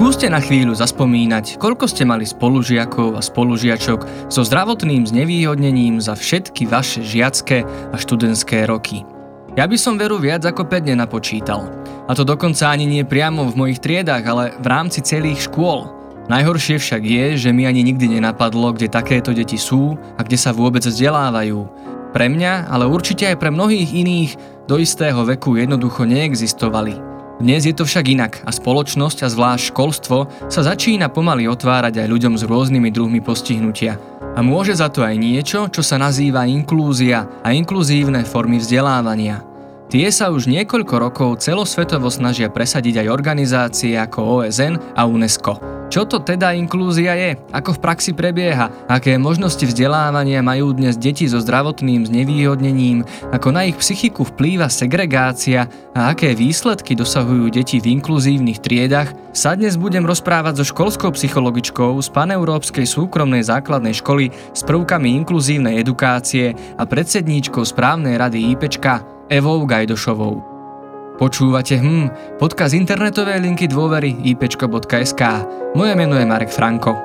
Skúste na chvíľu zaspomínať, koľko ste mali spolužiakov a spolužiačok so zdravotným znevýhodnením za všetky vaše žiacké a študentské roky. Ja by som veru viac ako 5 nenapočítal. A to dokonca ani nie priamo v mojich triedách, ale v rámci celých škôl. Najhoršie však je, že mi ani nikdy nenapadlo, kde takéto deti sú a kde sa vôbec vzdelávajú. Pre mňa, ale určite aj pre mnohých iných, do istého veku jednoducho neexistovali. Dnes je to však inak a spoločnosť a zvlášť školstvo sa začína pomaly otvárať aj ľuďom s rôznymi druhmi postihnutia. A môže za to aj niečo, čo sa nazýva inklúzia a inkluzívne formy vzdelávania. Tie sa už niekoľko rokov celosvetovo snažia presadiť aj organizácie ako OSN a UNESCO. Čo to teda inklúzia je? Ako v praxi prebieha? Aké možnosti vzdelávania majú dnes deti so zdravotným znevýhodnením? Ako na ich psychiku vplýva segregácia? A aké výsledky dosahujú deti v inkluzívnych triedach? Sa dnes budem rozprávať so školskou psychologičkou z Paneurópskej súkromnej základnej školy s prvkami inkluzívnej edukácie a predsedníčkou správnej rady IPčka Evou Gajdošovou. Počúvate hm, podcast internetovej linky dôvery ipčko.sk. Moje meno je Marek Franko.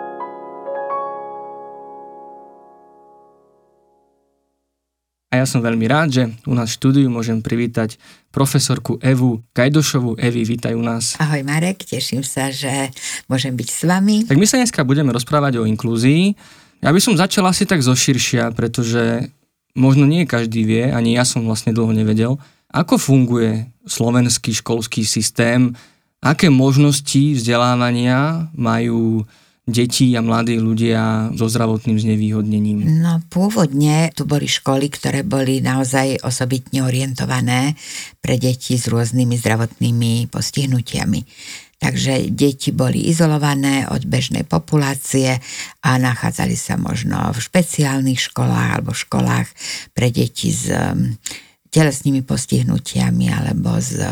A ja som veľmi rád, že u nás v štúdiu môžem privítať profesorku Evu Gajdošovu. Evi, vítaj u nás. Ahoj Marek, teším sa, že môžem byť s vami. Tak my sa dneska budeme rozprávať o inklúzii. Ja by som začal asi tak zoširšia, pretože možno nie každý vie, ani ja som vlastne dlho nevedel, ako funguje slovenský školský systém? Aké možnosti vzdelávania majú deti a mladí ľudia so zdravotným znevýhodnením? No pôvodne tu boli školy, ktoré boli naozaj osobitne orientované pre deti s rôznymi zdravotnými postihnutiami. Takže deti boli izolované od bežnej populácie a nachádzali sa možno v špeciálnych školách alebo školách pre deti s telesnými postihnutiami alebo s e,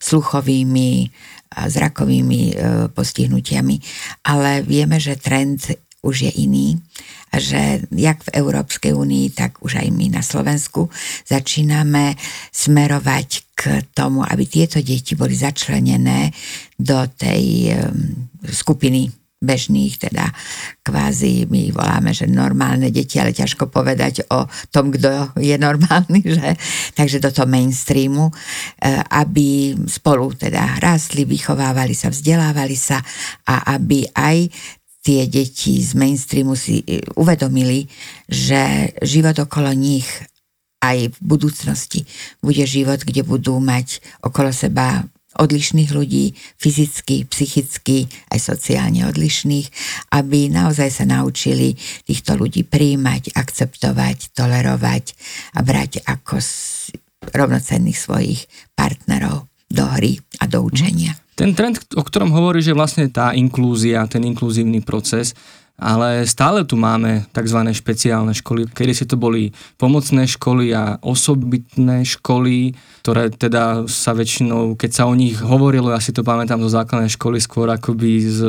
sluchovými a zrakovými e, postihnutiami. Ale vieme, že trend už je iný a že jak v Európskej únii, tak už aj my na Slovensku začíname smerovať k tomu, aby tieto deti boli začlenené do tej skupiny bežných, teda kvázi my voláme, že normálne deti, ale ťažko povedať o tom, kto je normálny, že? Takže do toho mainstreamu, e, aby spolu teda rástli, vychovávali sa, vzdelávali sa a aby aj tie deti z mainstreamu si e, uvedomili, že život okolo nich aj v budúcnosti bude život, kde budú mať okolo seba odlišných ľudí, fyzicky, psychicky, aj sociálne odlišných, aby naozaj sa naučili týchto ľudí príjmať, akceptovať, tolerovať a brať ako rovnocenných svojich partnerov do hry a do učenia. Ten trend, o ktorom hovorí, že vlastne tá inklúzia, ten inkluzívny proces, ale stále tu máme tzv. špeciálne školy. Kedy si to boli pomocné školy a osobitné školy, ktoré teda sa väčšinou, keď sa o nich hovorilo, ja si to pamätám zo základnej školy, skôr akoby z,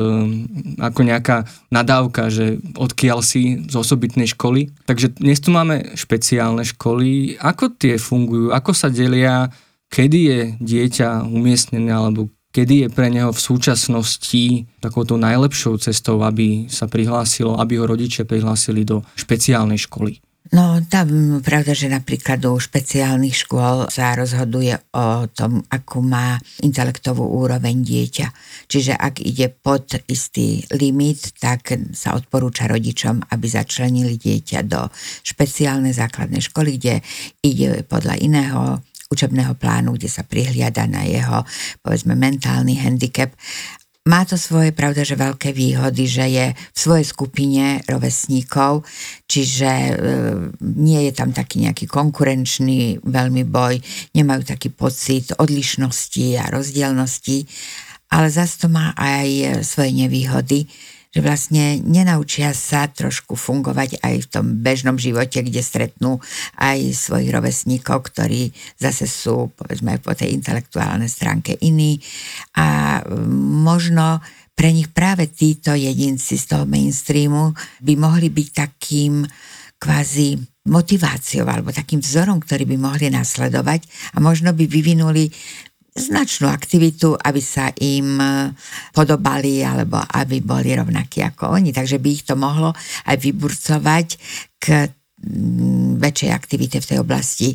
ako nejaká nadávka, že odkiaľ si z osobitnej školy. Takže dnes tu máme špeciálne školy. Ako tie fungujú? Ako sa delia? Kedy je dieťa umiestnené alebo kedy je pre neho v súčasnosti takouto najlepšou cestou, aby sa prihlásilo, aby ho rodičia prihlásili do špeciálnej školy? No tam pravda, že napríklad u špeciálnych škôl sa rozhoduje o tom, akú má intelektovú úroveň dieťa. Čiže ak ide pod istý limit, tak sa odporúča rodičom, aby začlenili dieťa do špeciálnej základnej školy, kde ide podľa iného učebného plánu, kde sa prihliada na jeho, povedzme, mentálny handicap. Má to svoje, pravda, že veľké výhody, že je v svojej skupine rovesníkov, čiže e, nie je tam taký nejaký konkurenčný veľmi boj, nemajú taký pocit odlišnosti a rozdielnosti, ale zase to má aj svoje nevýhody, že vlastne nenaučia sa trošku fungovať aj v tom bežnom živote, kde stretnú aj svojich rovesníkov, ktorí zase sú, povedzme, po tej intelektuálnej stránke iní. A možno pre nich práve títo jedinci z toho mainstreamu by mohli byť takým kvázi motiváciou alebo takým vzorom, ktorý by mohli nasledovať a možno by vyvinuli značnú aktivitu, aby sa im podobali alebo aby boli rovnakí ako oni. Takže by ich to mohlo aj vyburcovať k väčšej aktivite v tej oblasti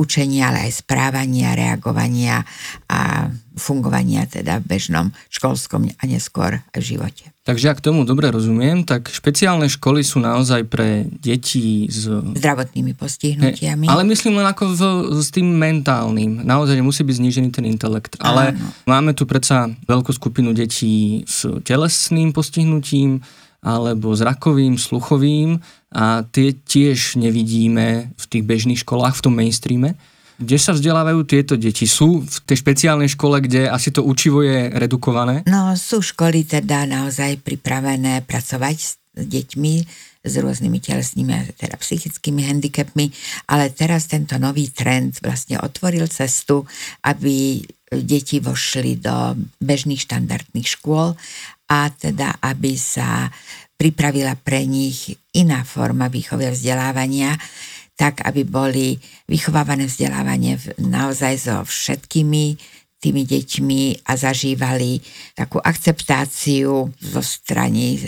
učenia, ale aj správania, reagovania a fungovania teda v bežnom školskom a neskôr v živote. Takže ak tomu dobre rozumiem, tak špeciálne školy sú naozaj pre deti s... Zdravotnými postihnutiami. ale myslím len ako v, s tým mentálnym. Naozaj musí byť znížený ten intelekt. Ale Áno. máme tu predsa veľkú skupinu detí s telesným postihnutím, alebo zrakovým, sluchovým a tie tiež nevidíme v tých bežných školách, v tom mainstreame. Kde sa vzdelávajú tieto deti? Sú v tej špeciálnej škole, kde asi to učivo je redukované? No, sú školy teda naozaj pripravené pracovať s deťmi s rôznymi telesnými, teda psychickými handicapmi, ale teraz tento nový trend vlastne otvoril cestu, aby deti vošli do bežných štandardných škôl a teda aby sa pripravila pre nich iná forma výchovy a vzdelávania, tak aby boli vychovávané vzdelávanie naozaj so všetkými tými deťmi a zažívali takú akceptáciu zo strany e,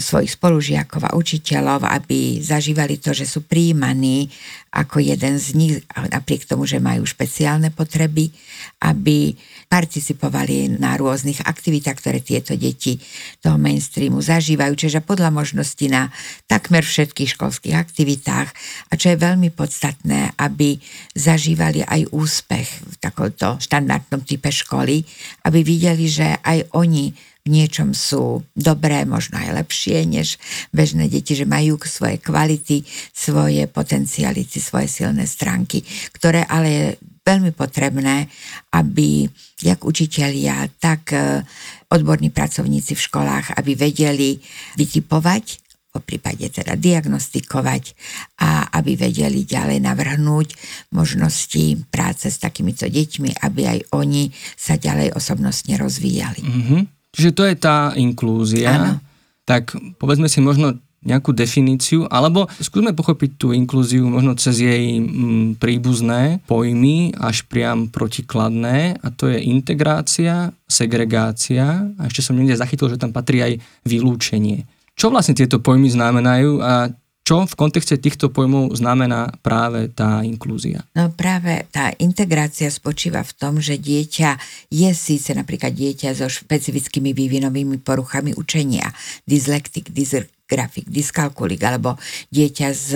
svojich spolužiakov a učiteľov, aby zažívali to, že sú príjmaní ako jeden z nich, napriek tomu, že majú špeciálne potreby, aby participovali na rôznych aktivitách, ktoré tieto deti toho mainstreamu zažívajú, čiže podľa možností na takmer všetkých školských aktivitách. A čo je veľmi podstatné, aby zažívali aj úspech v takomto štandardnom type školy, aby videli, že aj oni v niečom sú dobré, možno aj lepšie než bežné deti, že majú svoje kvality, svoje potenciality, svoje silné stránky, ktoré ale veľmi potrebné, aby jak učitelia, tak e, odborní pracovníci v školách, aby vedeli vytipovať po prípade teda diagnostikovať a aby vedeli ďalej navrhnúť možnosti práce s takýmito deťmi, aby aj oni sa ďalej osobnostne rozvíjali. Mm-hmm. Čiže to je tá inklúzia. Ano. Tak povedzme si možno nejakú definíciu, alebo skúsme pochopiť tú inklúziu možno cez jej m, mm, príbuzné pojmy až priam protikladné a to je integrácia, segregácia a ešte som niekde zachytil, že tam patrí aj vylúčenie. Čo vlastne tieto pojmy znamenajú a čo v kontexte týchto pojmov znamená práve tá inklúzia? No práve tá integrácia spočíva v tom, že dieťa je síce napríklad dieťa so špecifickými vývinovými poruchami učenia, dyslektik, dyslex grafik, dyskalkulik alebo dieťa s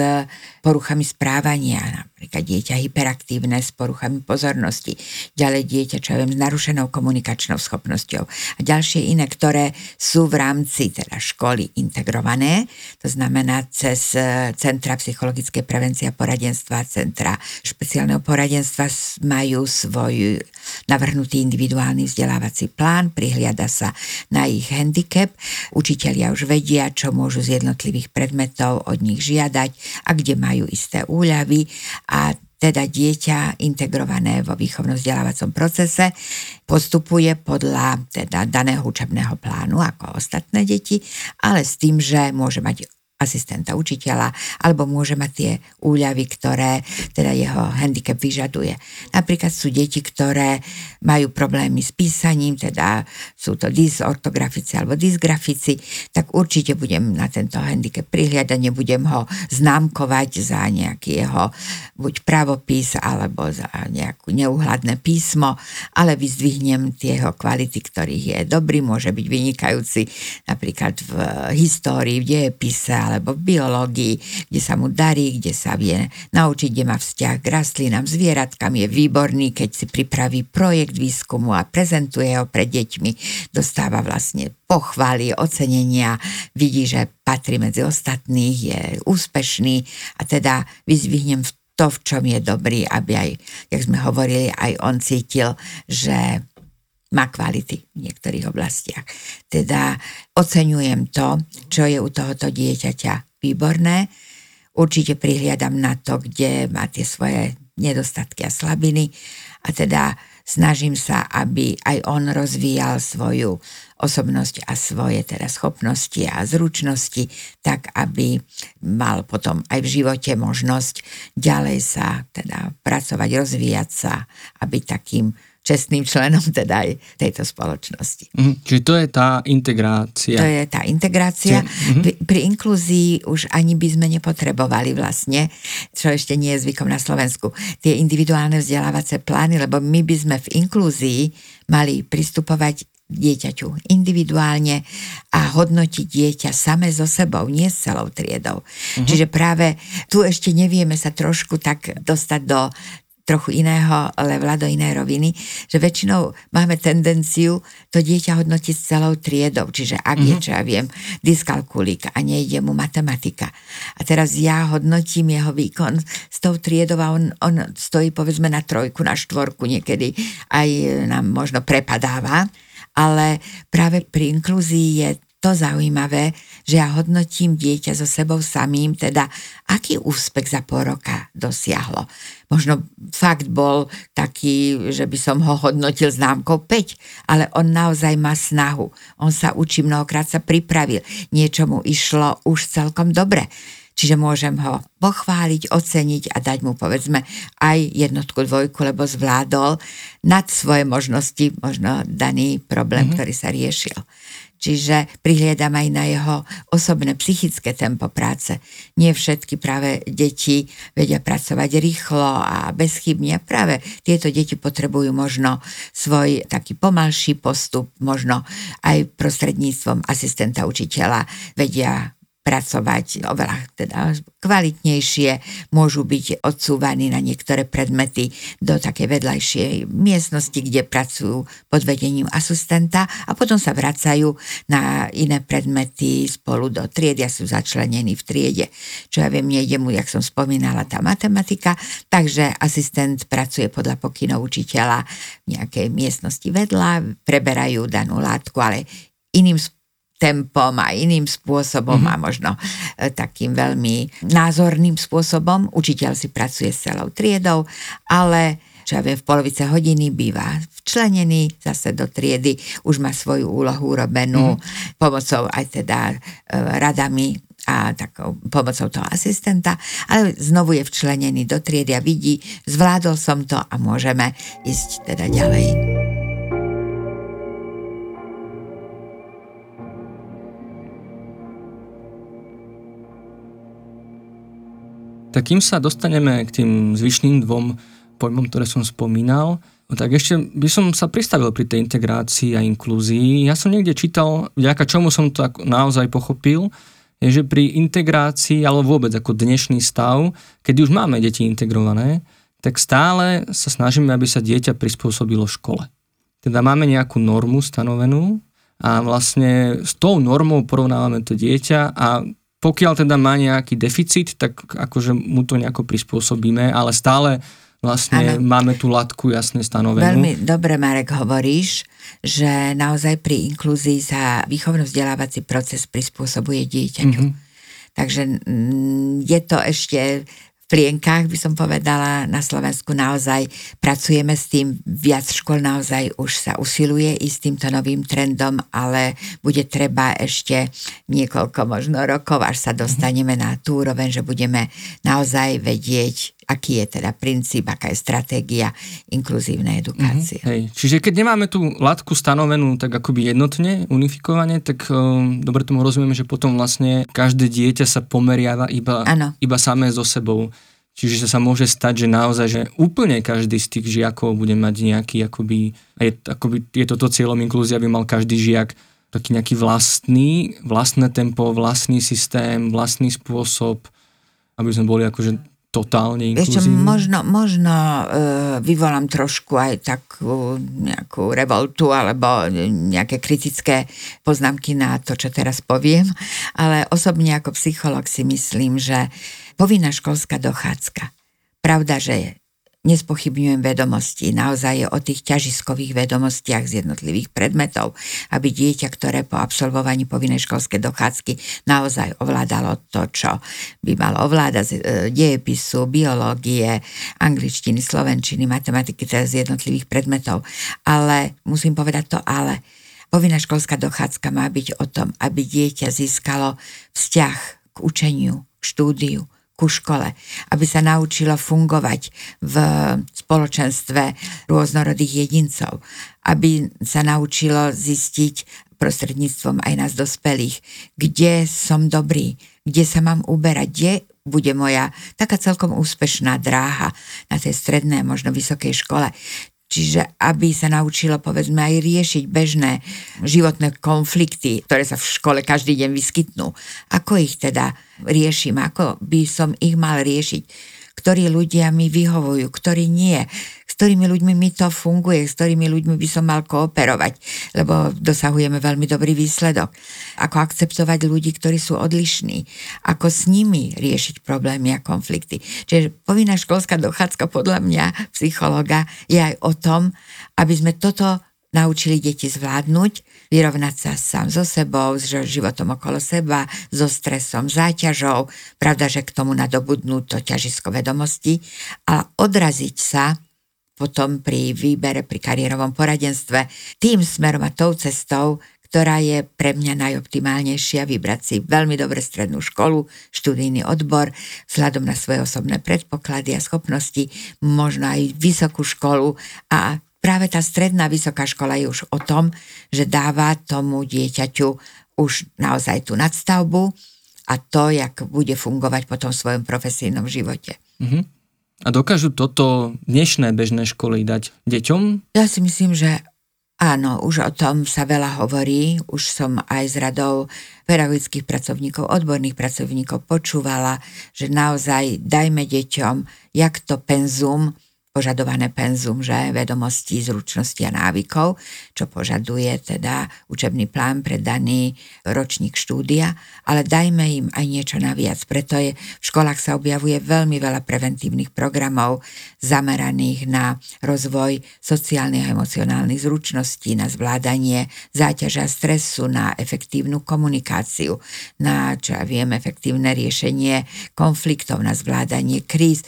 poruchami správania, napríklad dieťa hyperaktívne s poruchami pozornosti, ďalej dieťa, čo ja viem, s narušenou komunikačnou schopnosťou a ďalšie iné, ktoré sú v rámci teda školy integrované, to znamená cez e, Centra psychologické prevencie a poradenstva, Centra špeciálneho poradenstva majú svoj navrhnutý individuálny vzdelávací plán, prihliada sa na ich handicap, učitelia už vedia, čo môžu z jednotlivých predmetov od nich žiadať a kde majú isté úľavy a teda dieťa integrované vo výchovno-vzdelávacom procese postupuje podľa teda daného učebného plánu ako ostatné deti, ale s tým, že môže mať asistenta učiteľa, alebo môže mať tie úľavy, ktoré teda jeho handicap vyžaduje. Napríklad sú deti, ktoré majú problémy s písaním, teda sú to dysortografici alebo dysgrafici, tak určite budem na tento handicap prihliadať, nebudem ho známkovať za nejaký jeho buď pravopis alebo za nejakú neuhľadné písmo, ale vyzdvihnem tie jeho kvality, ktorých je dobrý, môže byť vynikajúci napríklad v histórii, v dejepise alebo v biológii, kde sa mu darí, kde sa vie naučiť, kde má vzťah k rastlinám, zvieratkám, je výborný, keď si pripraví projekt výskumu a prezentuje ho pred deťmi, dostáva vlastne pochvály, ocenenia, vidí, že patrí medzi ostatných, je úspešný. A teda vyzvihnem to, v čom je dobrý, aby aj, jak sme hovorili, aj on cítil, že má kvality v niektorých oblastiach. Teda oceňujem to, čo je u tohoto dieťaťa výborné. Určite prihliadam na to, kde má tie svoje nedostatky a slabiny a teda snažím sa, aby aj on rozvíjal svoju osobnosť a svoje teda schopnosti a zručnosti, tak aby mal potom aj v živote možnosť ďalej sa teda pracovať, rozvíjať sa a byť takým čestným členom teda aj tejto spoločnosti. Mm, čiže to je tá integrácia. To je tá integrácia. mm-hmm. pri, pri inklúzii už ani by sme nepotrebovali vlastne, čo ešte nie je zvykom na Slovensku, tie individuálne vzdelávacie plány, lebo my by sme v inklúzii mali pristupovať dieťaťu individuálne a hodnotiť dieťa same so sebou, nie s celou triedou. Uh-huh. Čiže práve tu ešte nevieme sa trošku tak dostať do trochu iného levela, do inej roviny, že väčšinou máme tendenciu to dieťa hodnotiť s celou triedou, čiže ak mm-hmm. je, mhm. čo ja viem, dyskalkulík a nejde mu matematika. A teraz ja hodnotím jeho výkon s tou triedou a on, on stojí povedzme na trojku, na štvorku, niekedy aj nám možno prepadáva, ale práve pri inklúzii je to zaujímavé, že ja hodnotím dieťa so sebou samým, teda aký úspech za pol roka dosiahlo. Možno fakt bol taký, že by som ho hodnotil známkou 5, ale on naozaj má snahu. On sa učí, mnohokrát sa pripravil. Niečo mu išlo už celkom dobre. Čiže môžem ho pochváliť, oceniť a dať mu povedzme aj jednotku, dvojku, lebo zvládol nad svoje možnosti možno daný problém, mm-hmm. ktorý sa riešil. Čiže prihliadam aj na jeho osobné psychické tempo práce. Nie všetky práve deti vedia pracovať rýchlo a bezchybne. Práve tieto deti potrebujú možno svoj taký pomalší postup, možno aj prostredníctvom asistenta učiteľa vedia pracovať oveľa teda kvalitnejšie, môžu byť odsúvaní na niektoré predmety do také vedľajšej miestnosti, kde pracujú pod vedením asistenta a potom sa vracajú na iné predmety spolu do triedy a sú začlenení v triede. Čo ja viem, nejde mu, jak som spomínala, tá matematika, takže asistent pracuje podľa pokynov učiteľa v nejakej miestnosti vedľa, preberajú danú látku, ale iným spôsobom tempom a iným spôsobom mm-hmm. a možno e, takým veľmi názorným spôsobom. Učiteľ si pracuje s celou triedou, ale čo ja viem, v polovice hodiny býva včlenený zase do triedy, už má svoju úlohu urobenú mm-hmm. pomocou aj teda e, radami a takou pomocou toho asistenta, ale znovu je včlenený do triedy a vidí, zvládol som to a môžeme ísť teda ďalej. Tak kým sa dostaneme k tým zvyšným dvom pojmom, ktoré som spomínal, tak ešte by som sa pristavil pri tej integrácii a inklúzii. Ja som niekde čítal, vďaka čomu som to naozaj pochopil, je, že pri integrácii, alebo vôbec ako dnešný stav, keď už máme deti integrované, tak stále sa snažíme, aby sa dieťa prispôsobilo škole. Teda máme nejakú normu stanovenú a vlastne s tou normou porovnávame to dieťa a pokiaľ teda má nejaký deficit, tak akože mu to nejako prispôsobíme, ale stále vlastne ano. máme tú latku jasne stanovenú. Veľmi dobre, Marek, hovoríš, že naozaj pri inklúzii sa výchovno-vzdelávací proces prispôsobuje dieťaťu. Mm-hmm. Takže mm, je to ešte plienkách, by som povedala, na Slovensku naozaj pracujeme s tým, viac škôl naozaj už sa usiluje ísť týmto novým trendom, ale bude treba ešte niekoľko možno rokov, až sa dostaneme na tú úroveň, že budeme naozaj vedieť, aký je teda princíp, aká je stratégia inkluzívnej edukácie. Mm-hmm, hej. Čiže keď nemáme tú latku stanovenú tak akoby jednotne, unifikovane, tak um, dobre tomu rozumieme, že potom vlastne každé dieťa sa pomeriava iba, iba samé so sebou. Čiže sa môže stať, že naozaj, že úplne každý z tých žiakov bude mať nejaký, akoby, je, akoby, je toto cieľom inklúzia, aby mal každý žiak taký nejaký vlastný, vlastné tempo, vlastný systém, vlastný spôsob, aby sme boli akože totálne inkluzívni. Ešte možno, možno e, vyvolám trošku aj takú nejakú revoltu alebo nejaké kritické poznámky na to, čo teraz poviem, ale osobne ako psycholog si myslím, že povinná školská dochádzka. Pravda, že nespochybňujem vedomosti, naozaj je o tých ťažiskových vedomostiach z jednotlivých predmetov, aby dieťa, ktoré po absolvovaní povinnej školskej dochádzky naozaj ovládalo to, čo by malo ovládať e, dejepisu, biológie, angličtiny, slovenčiny, matematiky, teda z jednotlivých predmetov. Ale musím povedať to ale. Povinná školská dochádzka má byť o tom, aby dieťa získalo vzťah k učeniu, k štúdiu, ku škole, aby sa naučilo fungovať v spoločenstve rôznorodých jedincov, aby sa naučilo zistiť prostredníctvom aj nás dospelých, kde som dobrý, kde sa mám uberať, kde bude moja taká celkom úspešná dráha na tej strednej, možno vysokej škole. Čiže aby sa naučilo povedzme aj riešiť bežné životné konflikty, ktoré sa v škole každý deň vyskytnú. Ako ich teda riešim, ako by som ich mal riešiť ktorí ľudia mi vyhovujú, ktorí nie, s ktorými ľuďmi mi to funguje, s ktorými ľuďmi by som mal kooperovať, lebo dosahujeme veľmi dobrý výsledok. Ako akceptovať ľudí, ktorí sú odlišní, ako s nimi riešiť problémy a konflikty. Čiže povinná školská dochádzka podľa mňa, psychologa, je aj o tom, aby sme toto naučili deti zvládnuť, vyrovnať sa sám so sebou, s životom okolo seba, so stresom, záťažou, pravda, že k tomu nadobudnú to ťažisko vedomosti. A odraziť sa potom pri výbere, pri kariérovom poradenstve tým smerom a tou cestou, ktorá je pre mňa najoptimálnejšia, vybrať si veľmi dobre strednú školu, študijný odbor, vzhľadom na svoje osobné predpoklady a schopnosti, možno aj vysokú školu a práve tá stredná vysoká škola je už o tom, že dáva tomu dieťaťu už naozaj tú nadstavbu a to, jak bude fungovať potom v svojom profesijnom živote. Uh-huh. A dokážu toto dnešné bežné školy dať deťom? Ja si myslím, že áno, už o tom sa veľa hovorí. Už som aj s radou pedagogických pracovníkov, odborných pracovníkov počúvala, že naozaj dajme deťom, jak to penzum požadované penzum, že vedomosti, zručnosti a návykov, čo požaduje teda učebný plán pre daný ročník štúdia, ale dajme im aj niečo naviac. Preto je v školách sa objavuje veľmi veľa preventívnych programov zameraných na rozvoj sociálnych a emocionálnych zručností, na zvládanie záťaže a stresu, na efektívnu komunikáciu, na, čo ja viem, efektívne riešenie konfliktov, na zvládanie kríz,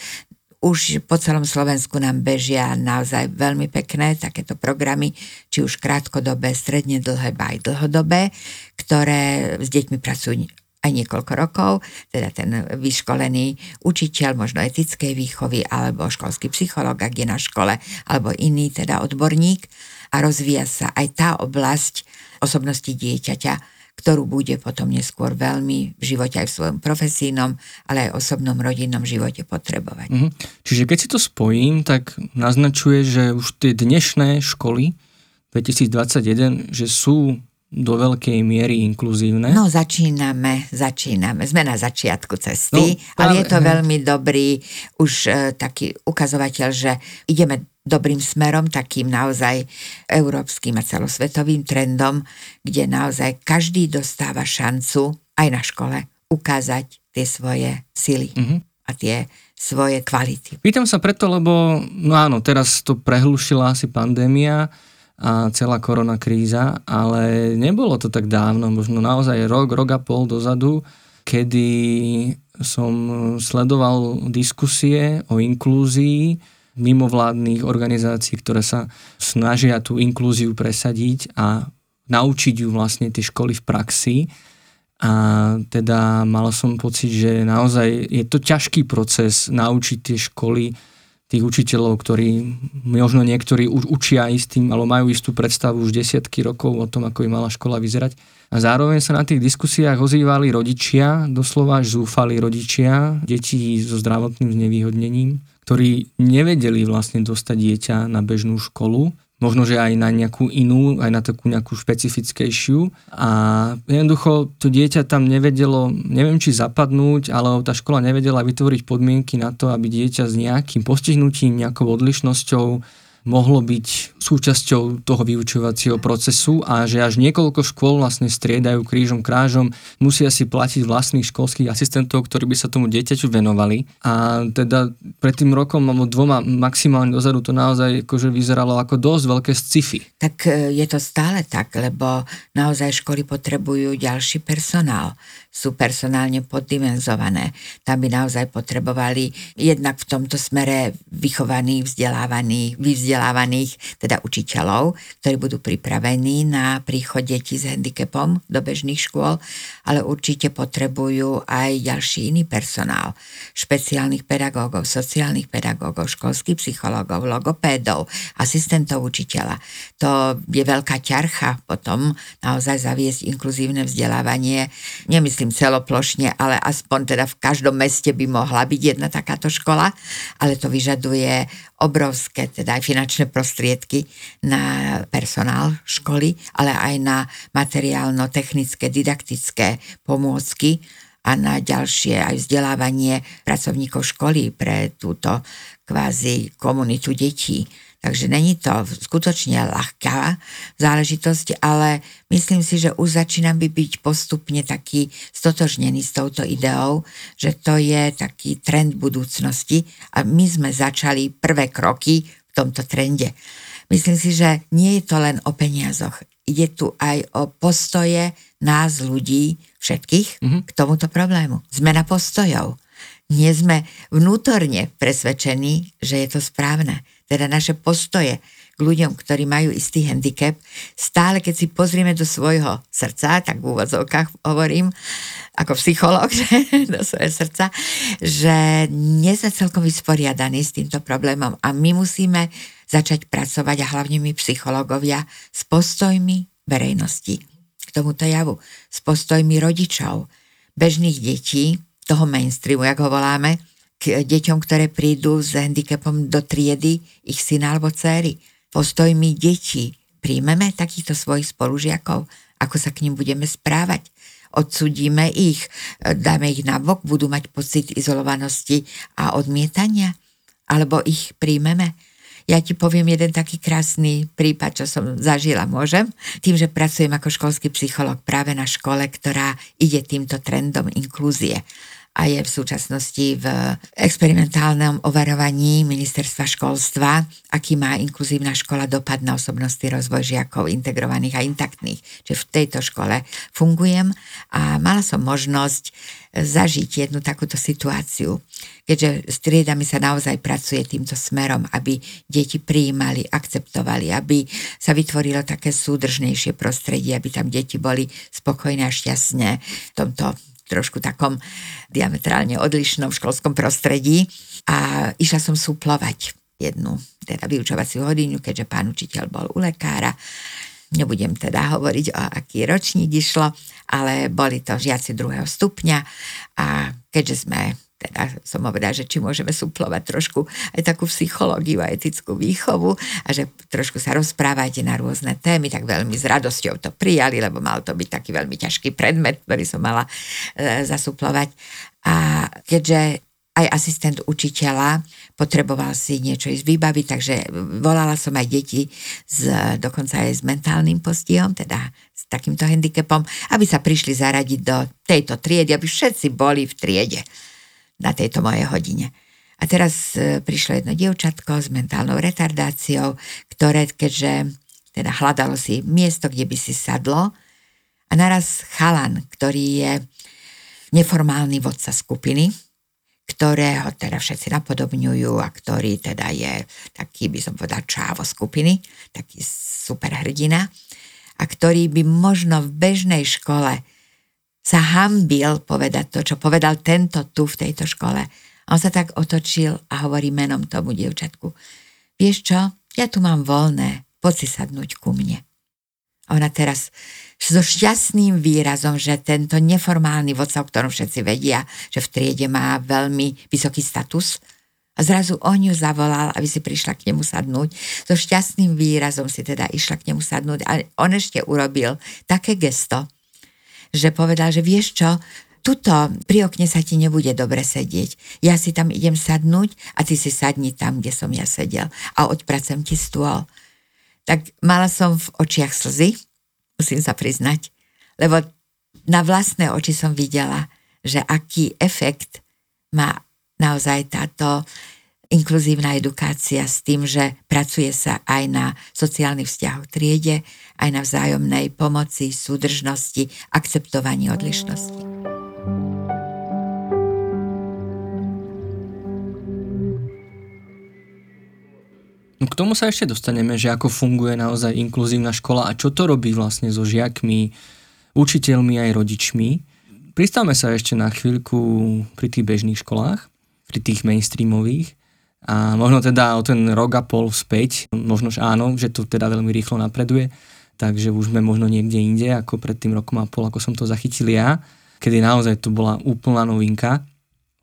už po celom Slovensku nám bežia naozaj veľmi pekné takéto programy, či už krátkodobé, stredne dlhé, aj dlhodobé, ktoré s deťmi pracujú aj niekoľko rokov, teda ten vyškolený učiteľ, možno etickej výchovy, alebo školský psychológ, ak je na škole, alebo iný teda odborník. A rozvíja sa aj tá oblasť osobnosti dieťaťa, ktorú bude potom neskôr veľmi v živote aj v svojom profesijnom, ale aj osobnom rodinnom živote potrebovať. Mm-hmm. Čiže keď si to spojím, tak naznačuje, že už tie dnešné školy 2021, že sú do veľkej miery inkluzívne. No začíname, začíname. Sme na začiatku cesty, no, práve, ale je to veľmi dobrý už e, taký ukazovateľ, že ideme dobrým smerom, takým naozaj európskym a celosvetovým trendom, kde naozaj každý dostáva šancu aj na škole ukázať tie svoje sily mm-hmm. a tie svoje kvality. Pýtam sa preto, lebo no áno, teraz to prehlušila asi pandémia, a celá korona kríza, ale nebolo to tak dávno, možno naozaj rok, rok a pol dozadu, kedy som sledoval diskusie o inklúzii mimovládnych organizácií, ktoré sa snažia tú inklúziu presadiť a naučiť ju vlastne tie školy v praxi. A teda mal som pocit, že naozaj je to ťažký proces naučiť tie školy tých učiteľov, ktorí možno niektorí už učia istým, alebo majú istú predstavu už desiatky rokov o tom, ako by mala škola vyzerať. A zároveň sa na tých diskusiách ozývali rodičia, doslova až zúfali rodičia, deti so zdravotným znevýhodnením, ktorí nevedeli vlastne dostať dieťa na bežnú školu, možno, že aj na nejakú inú, aj na takú nejakú špecifickejšiu. A jednoducho to dieťa tam nevedelo, neviem či zapadnúť, ale tá škola nevedela vytvoriť podmienky na to, aby dieťa s nejakým postihnutím, nejakou odlišnosťou mohlo byť súčasťou toho vyučovacieho procesu a že až niekoľko škôl vlastne striedajú krížom krážom, musia si platiť vlastných školských asistentov, ktorí by sa tomu dieťaťu venovali. A teda pred tým rokom alebo dvoma maximálne dozadu to naozaj akože vyzeralo ako dosť veľké sci-fi. Tak e, je to stále tak, lebo naozaj školy potrebujú ďalší personál sú personálne poddimenzované. Tam by naozaj potrebovali jednak v tomto smere vychovaných, vzdelávaných, vyvzdelávaných, teda teda učiteľov, ktorí budú pripravení na príchod detí s handicapom do bežných škôl, ale určite potrebujú aj ďalší iný personál. Špeciálnych pedagógov, sociálnych pedagógov, školských psychológov, logopédov, asistentov učiteľa. To je veľká ťarcha potom naozaj zaviesť inkluzívne vzdelávanie. Nemyslím celoplošne, ale aspoň teda v každom meste by mohla byť jedna takáto škola, ale to vyžaduje obrovské teda aj finančné prostriedky na personál školy, ale aj na materiálno-technické, didaktické pomôcky a na ďalšie aj vzdelávanie pracovníkov školy pre túto kvázi komunitu detí. Takže není to skutočne ľahká záležitosť, ale myslím si, že už začínam by byť postupne taký stotožnený s touto ideou, že to je taký trend budúcnosti a my sme začali prvé kroky v tomto trende. Myslím si, že nie je to len o peniazoch. Ide tu aj o postoje nás ľudí, všetkých, mm-hmm. k tomuto problému. Zmena postojov. Nie sme vnútorne presvedčení, že je to správne. Teda naše postoje k ľuďom, ktorí majú istý handicap, stále keď si pozrieme do svojho srdca, tak v úvodzovkách hovorím, ako psychológ, do svojho srdca, že nie sme celkom vysporiadaní s týmto problémom a my musíme začať pracovať a hlavne my psychológovia s postojmi verejnosti k tomuto javu, s postojmi rodičov, bežných detí, toho mainstreamu, jak ho voláme, k deťom, ktoré prídu s handicapom do triedy ich syna alebo céry. Postojmi detí príjmeme takýchto svojich spolužiakov, ako sa k ním budeme správať. Odsudíme ich, dáme ich na bok, budú mať pocit izolovanosti a odmietania, alebo ich príjmeme. Ja ti poviem jeden taký krásny prípad, čo som zažila, môžem? Tým, že pracujem ako školský psycholog práve na škole, ktorá ide týmto trendom inklúzie a je v súčasnosti v experimentálnom overovaní ministerstva školstva, aký má inkluzívna škola dopad na osobnostný rozvoj žiakov integrovaných a intaktných. Čiže v tejto škole fungujem a mala som možnosť zažiť jednu takúto situáciu, keďže s triedami sa naozaj pracuje týmto smerom, aby deti prijímali, akceptovali, aby sa vytvorilo také súdržnejšie prostredie, aby tam deti boli spokojné a šťastné v tomto trošku takom diametrálne odlišnom školskom prostredí a išla som súplovať jednu teda vyučovaciu hodinu, keďže pán učiteľ bol u lekára. Nebudem teda hovoriť, o aký ročník išlo, ale boli to žiaci druhého stupňa a keďže sme teda som povedala, že či môžeme suplovať trošku aj takú psychológiu a etickú výchovu a že trošku sa rozprávajte na rôzne témy, tak veľmi s radosťou to prijali, lebo mal to byť taký veľmi ťažký predmet, ktorý som mala e, zasuplovať. A keďže aj asistent učiteľa potreboval si niečo ísť vybaviť, takže volala som aj deti s, dokonca aj s mentálnym postihom, teda s takýmto handicapom, aby sa prišli zaradiť do tejto triedy, aby všetci boli v triede na tejto mojej hodine. A teraz e, prišlo jedno dievčatko s mentálnou retardáciou, ktoré, keďže teda hľadalo si miesto, kde by si sadlo, a naraz chalan, ktorý je neformálny vodca skupiny, ktorého teda všetci napodobňujú a ktorý teda je taký, by som povedal, čávo skupiny, taký super hrdina a ktorý by možno v bežnej škole sa hambil povedať to, čo povedal tento tu v tejto škole. A on sa tak otočil a hovorí menom tomu dievčatku. Vieš čo, ja tu mám voľné, poď si sadnúť ku mne. A ona teraz so šťastným výrazom, že tento neformálny vodca, o ktorom všetci vedia, že v triede má veľmi vysoký status, a zrazu on ju zavolal, aby si prišla k nemu sadnúť. So šťastným výrazom si teda išla k nemu sadnúť a on ešte urobil také gesto, že povedal, že vieš čo, tuto pri okne sa ti nebude dobre sedieť. Ja si tam idem sadnúť a ty si sadni tam, kde som ja sedel a odpracem ti stôl. Tak mala som v očiach slzy, musím sa priznať, lebo na vlastné oči som videla, že aký efekt má naozaj táto inkluzívna edukácia s tým, že pracuje sa aj na sociálnych vzťahoch triede, aj na vzájomnej pomoci, súdržnosti, akceptovaní odlišnosti. No k tomu sa ešte dostaneme, že ako funguje naozaj inkluzívna škola a čo to robí vlastne so žiakmi, učiteľmi aj rodičmi. Pristavme sa ešte na chvíľku pri tých bežných školách, pri tých mainstreamových a možno teda o ten rok a pol späť, možno áno, že to teda veľmi rýchlo napreduje, takže už sme možno niekde inde ako pred tým rokom a pol, ako som to zachytil ja, kedy naozaj to bola úplná novinka.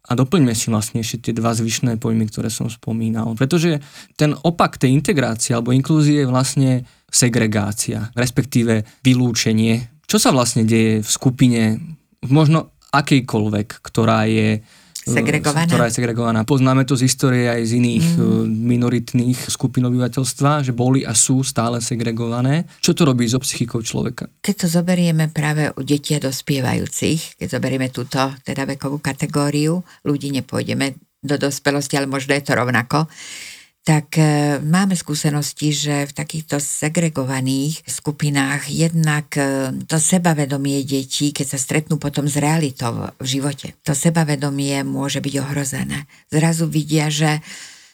A doplňme si vlastne ešte tie dva zvyšné pojmy, ktoré som spomínal. Pretože ten opak tej integrácie alebo inklúzie je vlastne segregácia, respektíve vylúčenie. Čo sa vlastne deje v skupine, možno akejkoľvek, ktorá je segregovaná. ktorá je segregovaná. Poznáme to z histórie aj z iných mm. minoritných skupín obyvateľstva, že boli a sú stále segregované. Čo to robí so psychikou človeka? Keď to zoberieme práve u detí a dospievajúcich, keď zoberieme túto teda vekovú kategóriu, ľudí nepôjdeme do dospelosti, ale možno je to rovnako, tak e, máme skúsenosti, že v takýchto segregovaných skupinách jednak e, to sebavedomie detí, keď sa stretnú potom s realitou v živote, to sebavedomie môže byť ohrozené. Zrazu vidia, že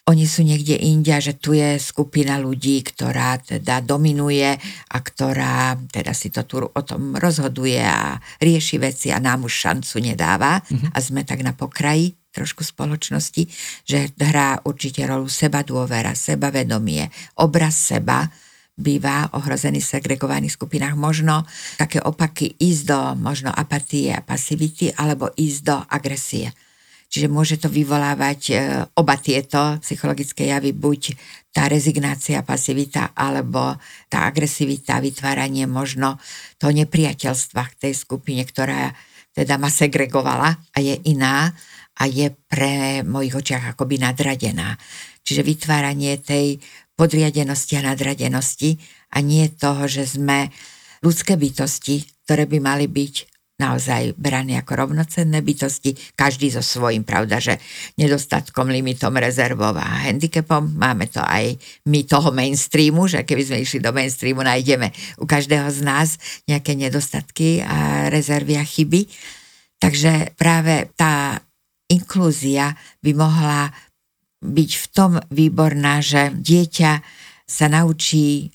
oni sú niekde inde, že tu je skupina ľudí, ktorá teda dominuje a ktorá teda si to tu o tom rozhoduje a rieši veci a nám už šancu nedáva mm-hmm. a sme tak na pokraji trošku spoločnosti, že hrá určite rolu seba dôvera, sebavedomie, obraz seba, býva ohrozený v segregovaných skupinách. Možno také opaky ísť do možno apatie a pasivity alebo ísť do agresie. Čiže môže to vyvolávať e, oba tieto psychologické javy, buď tá rezignácia, pasivita, alebo tá agresivita, vytváranie možno toho nepriateľstva k tej skupine, ktorá teda ma segregovala a je iná a je pre mojich očiach akoby nadradená. Čiže vytváranie tej podriadenosti a nadradenosti a nie toho, že sme ľudské bytosti, ktoré by mali byť naozaj brané ako rovnocenné bytosti, každý so svojím, pravda, že nedostatkom, limitom, rezervou a handicapom. Máme to aj my toho mainstreamu, že keby sme išli do mainstreamu, nájdeme u každého z nás nejaké nedostatky a rezervy a chyby. Takže práve tá inklúzia by mohla byť v tom výborná, že dieťa sa naučí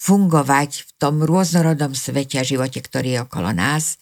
fungovať v tom rôznorodom svete a živote, ktorý je okolo nás,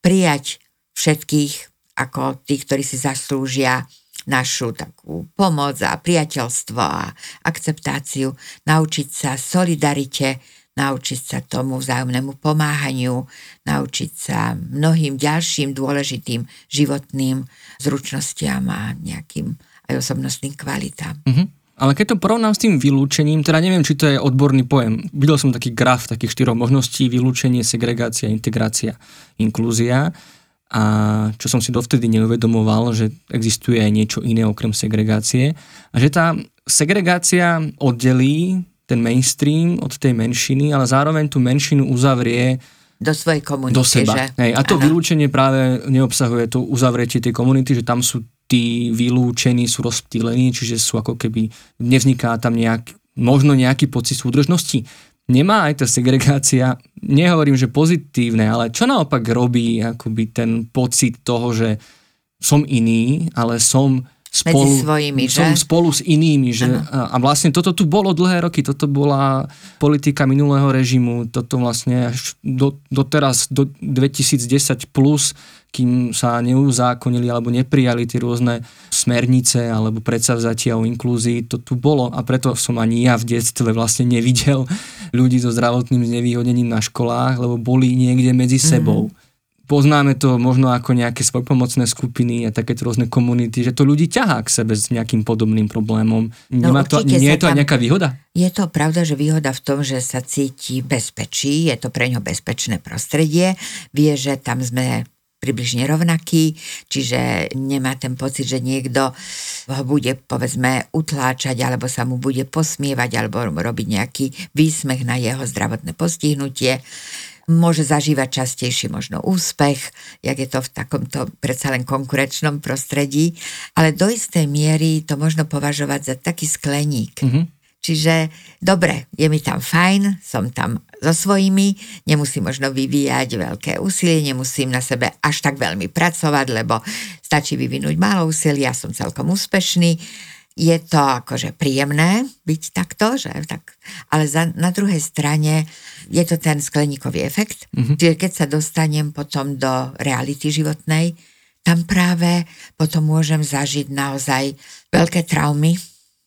prijať všetkých ako tých, ktorí si zaslúžia našu takú pomoc a priateľstvo a akceptáciu, naučiť sa solidarite, naučiť sa tomu vzájomnému pomáhaniu, naučiť sa mnohým ďalším dôležitým životným zručnostiam a nejakým aj osobnostným kvalitám. Mm-hmm. Ale keď to porovnám s tým vylúčením, teda neviem, či to je odborný pojem. Videl som taký graf takých štyroch možností, vylúčenie, segregácia, integrácia, inklúzia. A čo som si dovtedy neuvedomoval, že existuje aj niečo iné okrem segregácie. A že tá segregácia oddelí ten mainstream od tej menšiny, ale zároveň tú menšinu uzavrie do svojej komunity. Do seba. Že? Hej, a to Aha. vylúčenie práve neobsahuje to uzavretie tej komunity, že tam sú tí vylúčení, sú rozptýlení, čiže sú ako keby, nevzniká tam nejak, možno nejaký pocit súdržnosti. Nemá aj tá segregácia, nehovorím, že pozitívne, ale čo naopak robí akoby ten pocit toho, že som iný, ale som spolu, medzi svojimi, že? spolu s inými. Že, a, a vlastne toto tu bolo dlhé roky, toto bola politika minulého režimu, toto vlastne až do, doteraz, do 2010 plus, kým sa neuzákonili alebo neprijali tie rôzne smernice alebo predsavzatia o inklúzii, to tu bolo a preto som ani ja v detstve vlastne nevidel ľudí so zdravotným znevýhodnením na školách, lebo boli niekde medzi sebou. Mm-hmm poznáme to možno ako nejaké svojpomocné skupiny a takéto rôzne komunity, že to ľudí ťahá k sebe s nejakým podobným problémom. No, Nemá to, nie je to aj nejaká výhoda? Je to pravda, že výhoda v tom, že sa cíti bezpečí, je to pre ňo bezpečné prostredie, vie, že tam sme približne rovnaký, čiže nemá ten pocit, že niekto ho bude povedzme utláčať alebo sa mu bude posmievať alebo robiť nejaký výsmech na jeho zdravotné postihnutie môže zažívať častejšie možno úspech, jak je to v takomto predsa len konkurenčnom prostredí, ale do istej miery to možno považovať za taký skleník. Mm-hmm. Čiže dobre, je mi tam fajn, som tam so svojimi, nemusím možno vyvíjať veľké úsilie, nemusím na sebe až tak veľmi pracovať, lebo stačí vyvinúť málo úsilia, som celkom úspešný je to akože príjemné byť takto, že tak, ale za, na druhej strane je to ten skleníkový efekt, mm-hmm. čiže keď sa dostanem potom do reality životnej, tam práve potom môžem zažiť naozaj veľké traumy,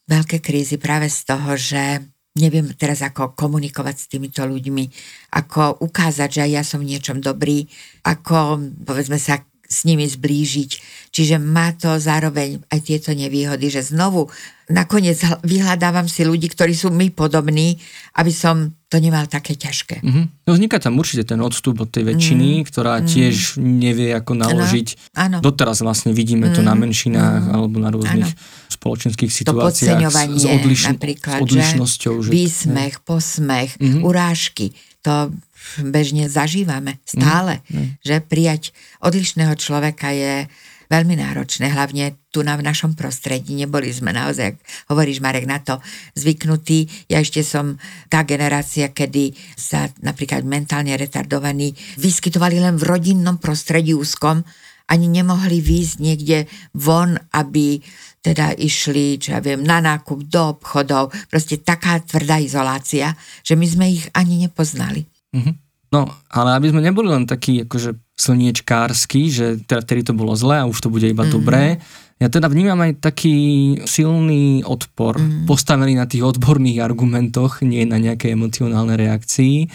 veľké krízy práve z toho, že neviem teraz ako komunikovať s týmito ľuďmi, ako ukázať, že ja som v niečom dobrý, ako povedzme sa s nimi zblížiť. Čiže má to zároveň aj tieto nevýhody, že znovu nakoniec vyhľadávam si ľudí, ktorí sú mi podobní, aby som to nemal také ťažké. Mm-hmm. No vzniká tam určite ten odstup od tej väčšiny, mm, ktorá mm. tiež nevie, ako naložiť. Áno. Doteraz vlastne vidíme mm, to na menšinách mm, alebo na rôznych áno. spoločenských situáciách. To s, odliš- napríklad, s odlišnosťou. Že výsmech, posmech, mm-hmm. urážky. To bežne zažívame stále, mm, mm. že prijať odlišného človeka je veľmi náročné, hlavne tu na v našom prostredí. Neboli sme naozaj, hovoríš Marek, na to zvyknutí. Ja ešte som tá generácia, kedy sa napríklad mentálne retardovaní vyskytovali len v rodinnom prostredí úzkom, ani nemohli výjsť niekde von, aby teda išli, čo ja viem, na nákup do obchodov. Proste taká tvrdá izolácia, že my sme ich ani nepoznali. Mm-hmm. No, ale aby sme neboli len takí akože slniečkársky, že teda vtedy to bolo zlé a už to bude iba mm-hmm. dobré, ja teda vnímam aj taký silný odpor, mm-hmm. postavený na tých odborných argumentoch, nie na nejakej emocionálnej reakcii,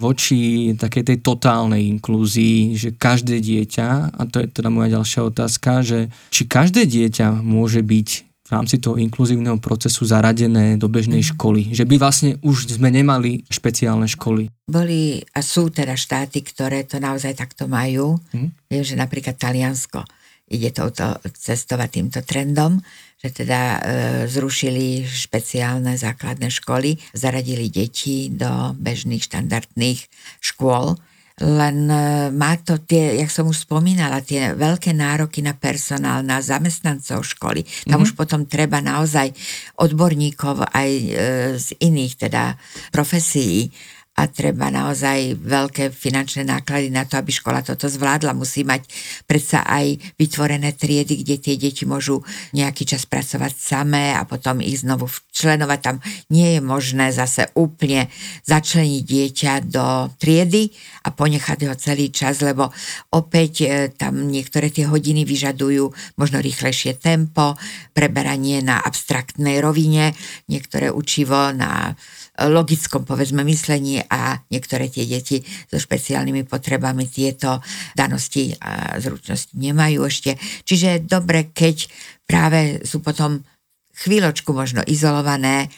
voči takej tej totálnej inklúzii, že každé dieťa, a to je teda moja ďalšia otázka, že či každé dieťa môže byť v rámci toho inkluzívneho procesu zaradené do bežnej mm. školy. Že by vlastne už sme nemali špeciálne školy. Boli a sú teda štáty, ktoré to naozaj takto majú. Mm. Viem, že napríklad Taliansko ide touto cestovať týmto trendom, že teda e, zrušili špeciálne základné školy, zaradili deti do bežných štandardných škôl len e, má to tie, jak som už spomínala, tie veľké nároky na personál, na zamestnancov školy. Tam mm-hmm. už potom treba naozaj odborníkov aj e, z iných teda profesí a treba naozaj veľké finančné náklady na to, aby škola toto zvládla. Musí mať predsa aj vytvorené triedy, kde tie deti môžu nejaký čas pracovať samé a potom ich znovu včlenovať. Tam nie je možné zase úplne začleniť dieťa do triedy a ponechať ho celý čas, lebo opäť e, tam niektoré tie hodiny vyžadujú možno rýchlejšie tempo, preberanie na abstraktnej rovine, niektoré učivo na logickom povedzme myslení a niektoré tie deti so špeciálnymi potrebami tieto danosti a zručnosti nemajú ešte. Čiže je dobre, keď práve sú potom chvíľočku možno izolované,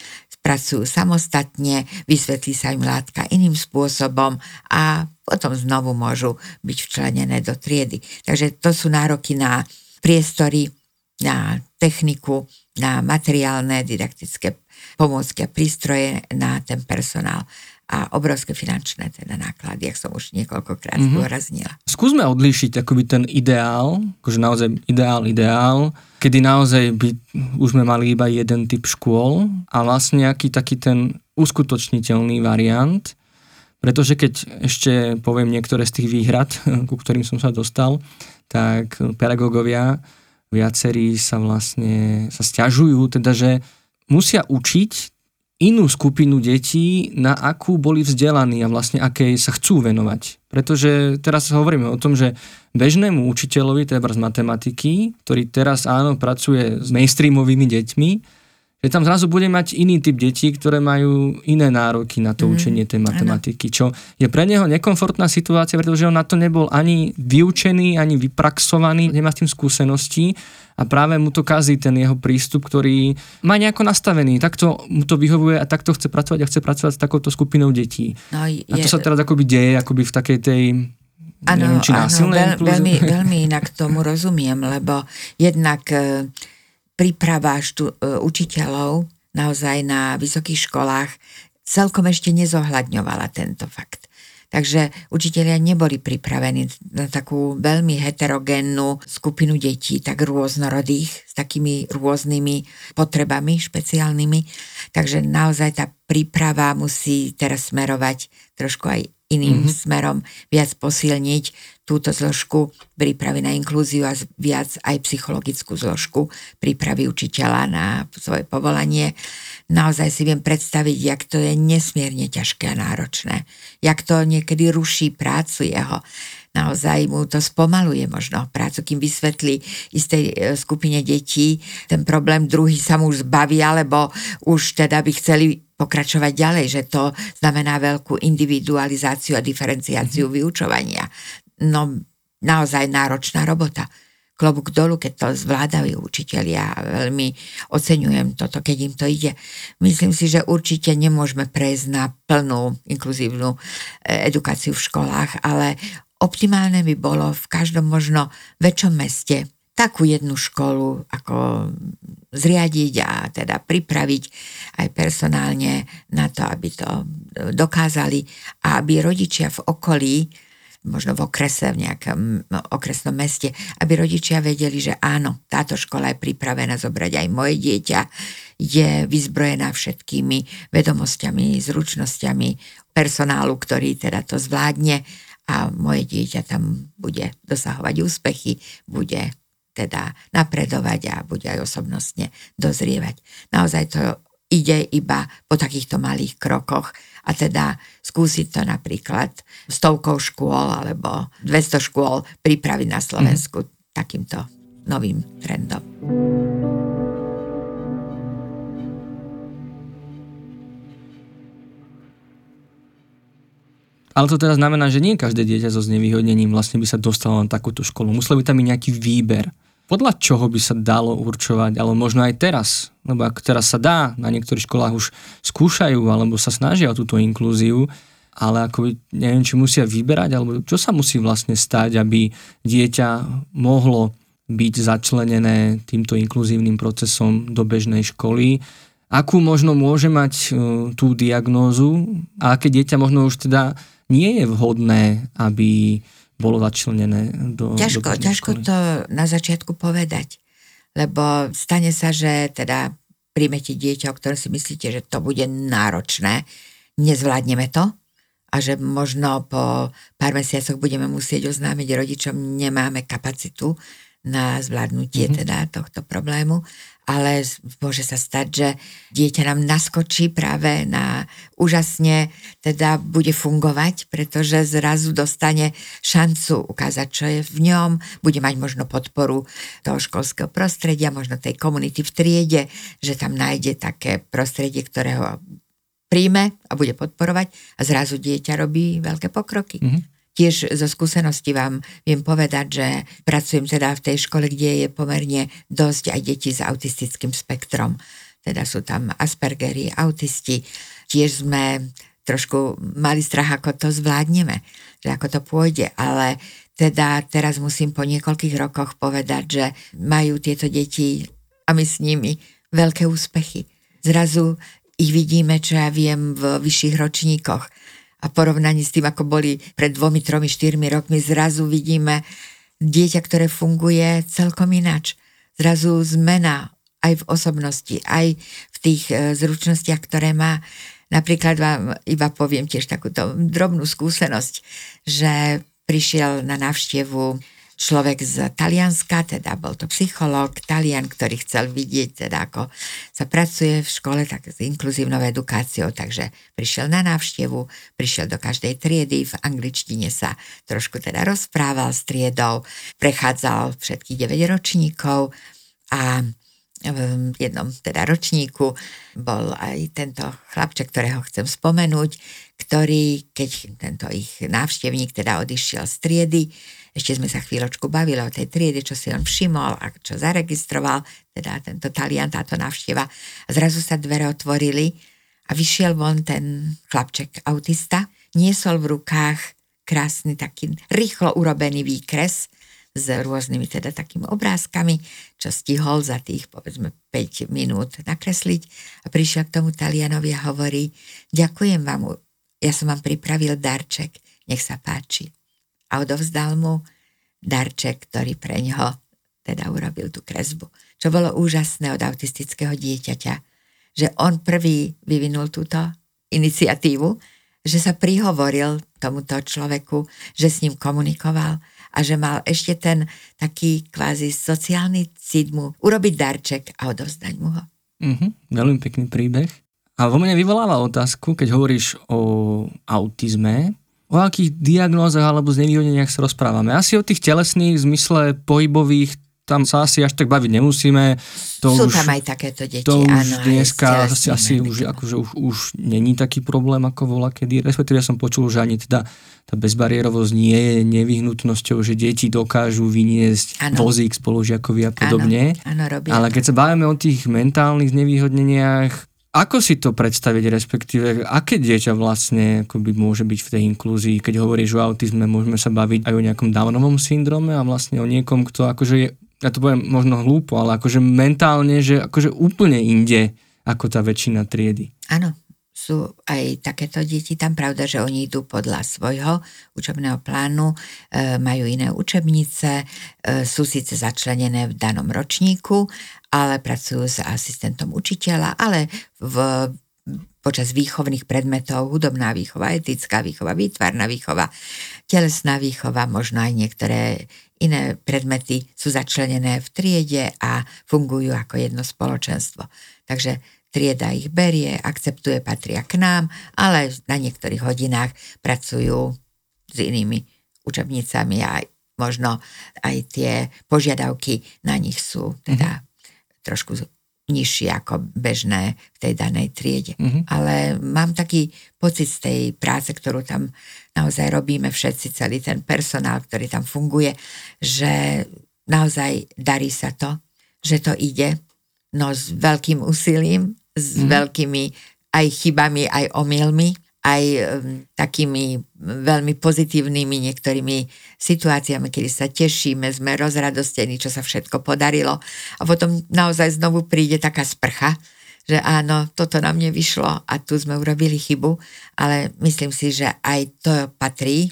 pracujú samostatne, vysvetlí sa im látka iným spôsobom a potom znovu môžu byť včlenené do triedy. Takže to sú nároky na priestory, na techniku, na materiálne didaktické pomôcky a prístroje na ten personál a obrovské finančné teda náklady, jak som už niekoľkokrát mm-hmm. zdôraznila. Skúsme odlíšiť akoby ten ideál, akože naozaj ideál, ideál, kedy naozaj by už sme mali iba jeden typ škôl a vlastne nejaký taký ten uskutočniteľný variant, pretože keď ešte poviem niektoré z tých výhrad, ku ktorým som sa dostal, tak pedagógovia viacerí sa vlastne sa stiažujú, teda že musia učiť inú skupinu detí, na akú boli vzdelaní a vlastne akej sa chcú venovať. Pretože teraz hovoríme o tom, že bežnému učiteľovi, teda z matematiky, ktorý teraz áno pracuje s mainstreamovými deťmi, že tam zrazu bude mať iný typ detí, ktoré majú iné nároky na to mm, učenie tej matematiky, čo je pre neho nekomfortná situácia, pretože on na to nebol ani vyučený, ani vypraxovaný, nemá s tým skúsenosti a práve mu to kazí ten jeho prístup, ktorý má nejako nastavený, takto mu to vyhovuje a takto chce pracovať a chce pracovať s takouto skupinou detí. No, je... A to sa teraz akoby deje akoby v takej tej Áno, neviem, či áno veľ, veľmi, veľmi inak tomu rozumiem, lebo jednak e, príprava štú, e, učiteľov naozaj na vysokých školách celkom ešte nezohľadňovala tento fakt. Takže učitelia neboli pripravení na takú veľmi heterogénnu skupinu detí, tak rôznorodých, s takými rôznymi potrebami špeciálnymi. Takže naozaj tá príprava musí teraz smerovať trošku aj iným mm-hmm. smerom, viac posilniť túto zložku prípravy na inklúziu a viac aj psychologickú zložku prípravy učiteľa na svoje povolanie. Naozaj si viem predstaviť, jak to je nesmierne ťažké a náročné. Jak to niekedy ruší prácu jeho naozaj mu to spomaluje možno prácu, kým vysvetlí istej e, skupine detí ten problém, druhý sa mu už zbaví, alebo už teda by chceli pokračovať ďalej, že to znamená veľkú individualizáciu a diferenciáciu mm-hmm. vyučovania. No naozaj náročná robota klobúk dolu, keď to zvládajú učitelia. Veľmi oceňujem toto, keď im to ide. Myslím si, že určite nemôžeme prejsť na plnú inkluzívnu e, edukáciu v školách, ale optimálne by bolo v každom možno väčšom meste takú jednu školu ako zriadiť a teda pripraviť aj personálne na to, aby to dokázali a aby rodičia v okolí možno v okrese, v nejakom okresnom meste, aby rodičia vedeli, že áno, táto škola je pripravená zobrať aj moje dieťa, je vyzbrojená všetkými vedomosťami, zručnosťami personálu, ktorý teda to zvládne a moje dieťa tam bude dosahovať úspechy, bude teda napredovať a bude aj osobnostne dozrievať. Naozaj to ide iba po takýchto malých krokoch a teda skúsiť to napríklad stovkou škôl alebo 200 škôl pripraviť na Slovensku mm. takýmto novým trendom. Ale to teda znamená, že nie každé dieťa so znevýhodnením vlastne by sa dostalo na takúto školu. Musel by tam byť nejaký výber. Podľa čoho by sa dalo určovať, ale možno aj teraz, lebo ak teraz sa dá, na niektorých školách už skúšajú alebo sa snažia o túto inklúziu, ale ako neviem, či musia vyberať, alebo čo sa musí vlastne stať, aby dieťa mohlo byť začlenené týmto inkluzívnym procesom do bežnej školy, akú možno môže mať uh, tú diagnózu? A aké dieťa možno už teda nie je vhodné, aby bolo začlenené do Ťažko, do ťažko to na začiatku povedať, lebo stane sa, že teda príjmete dieťa, o ktorom si myslíte, že to bude náročné, nezvládneme to a že možno po pár mesiacoch budeme musieť oznámiť rodičom, nemáme kapacitu na zvládnutie mm-hmm. teda tohto problému ale môže sa stať, že dieťa nám naskočí práve na úžasne, teda bude fungovať, pretože zrazu dostane šancu ukázať, čo je v ňom, bude mať možno podporu toho školského prostredia, možno tej komunity v triede, že tam nájde také prostredie, ktoré ho príjme a bude podporovať a zrazu dieťa robí veľké pokroky. Mm-hmm. Tiež zo skúsenosti vám viem povedať, že pracujem teda v tej škole, kde je pomerne dosť aj detí s autistickým spektrom. Teda sú tam Aspergery, autisti. Tiež sme trošku mali strach, ako to zvládneme, že ako to pôjde, ale teda teraz musím po niekoľkých rokoch povedať, že majú tieto deti a my s nimi veľké úspechy. Zrazu ich vidíme, čo ja viem, v vyšších ročníkoch a porovnaní s tým, ako boli pred dvomi, tromi, štyrmi rokmi, zrazu vidíme dieťa, ktoré funguje celkom inač. Zrazu zmena aj v osobnosti, aj v tých e, zručnostiach, ktoré má. Napríklad vám iba poviem tiež takúto drobnú skúsenosť, že prišiel na návštevu človek z Talianska, teda bol to psychológ, Talian, ktorý chcel vidieť, teda ako sa pracuje v škole tak s inkluzívnou edukáciou, takže prišiel na návštevu, prišiel do každej triedy, v angličtine sa trošku teda rozprával s triedou, prechádzal všetkých 9 ročníkov a v jednom teda ročníku bol aj tento chlapček, ktorého chcem spomenúť, ktorý, keď tento ich návštevník teda odišiel z triedy, ešte sme sa chvíľočku bavili o tej triede, čo si on všimol a čo zaregistroval, teda tento talian, táto návšteva. Zrazu sa dvere otvorili a vyšiel von ten chlapček autista. Niesol v rukách krásny taký rýchlo urobený výkres s rôznymi teda takými obrázkami, čo stihol za tých povedzme 5 minút nakresliť a prišiel k tomu Talianovi a hovorí, ďakujem vám, ja som vám pripravil darček, nech sa páči a odovzdal mu darček, ktorý pre ňoho teda urobil tú kresbu. Čo bolo úžasné od autistického dieťaťa, že on prvý vyvinul túto iniciatívu, že sa prihovoril tomuto človeku, že s ním komunikoval a že mal ešte ten taký kvázi sociálny cít mu urobiť darček a odovzdať mu ho. Mm-hmm, veľmi pekný príbeh. A vo mne vyvoláva otázku, keď hovoríš o autizme, o akých diagnózach alebo znevýhodneniach sa rozprávame. Asi o tých telesných v zmysle pohybových tam sa asi až tak baviť nemusíme. To Sú už, tam aj takéto deti, to áno. Už dneska asi, asi už, akože už, už není taký problém, ako bola kedy. Respektíve ja som počul, že ani teda tá bezbariérovosť nie je nevyhnutnosťou, že deti dokážu vyniesť ano. vozík spolužiakovi a podobne. Áno, robia. Ale keď sa bavíme o tých mentálnych znevýhodneniach, ako si to predstaviť, respektíve aké dieťa vlastne akoby môže byť v tej inklúzii? Keď hovoríš o autizme, môžeme sa baviť aj o nejakom Downovom syndrome a vlastne o niekom, kto akože je ja to poviem možno hlúpo, ale akože mentálne, že akože úplne inde ako tá väčšina triedy. Áno, sú aj takéto deti tam, pravda, že oni idú podľa svojho učebného plánu, e, majú iné učebnice, e, sú síce začlenené v danom ročníku, ale pracujú s asistentom učiteľa, ale v, počas výchovných predmetov, hudobná výchova, etická výchova, výtvarná výchova, telesná výchova, možno aj niektoré iné predmety sú začlenené v triede a fungujú ako jedno spoločenstvo. Takže trieda ich berie, akceptuje, patria k nám, ale na niektorých hodinách pracujú s inými učebnicami a možno aj tie požiadavky na nich sú teda mm-hmm. Trošku nižšie ako bežné v tej danej triede. Mm-hmm. Ale mám taký pocit z tej práce, ktorú tam naozaj robíme všetci, celý ten personál, ktorý tam funguje, že naozaj darí sa to, že to ide, no s veľkým úsilím, s mm-hmm. veľkými aj chybami, aj omylmi, aj um, takými veľmi pozitívnymi niektorými situáciami, kedy sa tešíme, sme rozradostení, čo sa všetko podarilo. A potom naozaj znovu príde taká sprcha, že áno, toto nám nevyšlo a tu sme urobili chybu, ale myslím si, že aj to patrí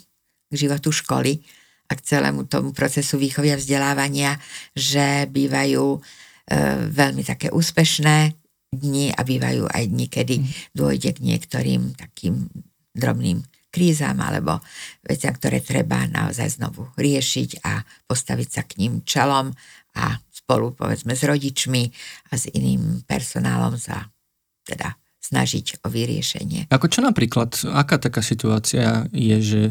k životu školy a k celému tomu procesu výchovy a vzdelávania, že bývajú e, veľmi také úspešné, dni a bývajú aj dni, kedy mm. dôjde k niektorým takým drobným krízam alebo veciam, ktoré treba naozaj znovu riešiť a postaviť sa k ním čelom a spolu povedzme s rodičmi a s iným personálom sa teda snažiť o vyriešenie. Ako čo napríklad, aká taká situácia je, že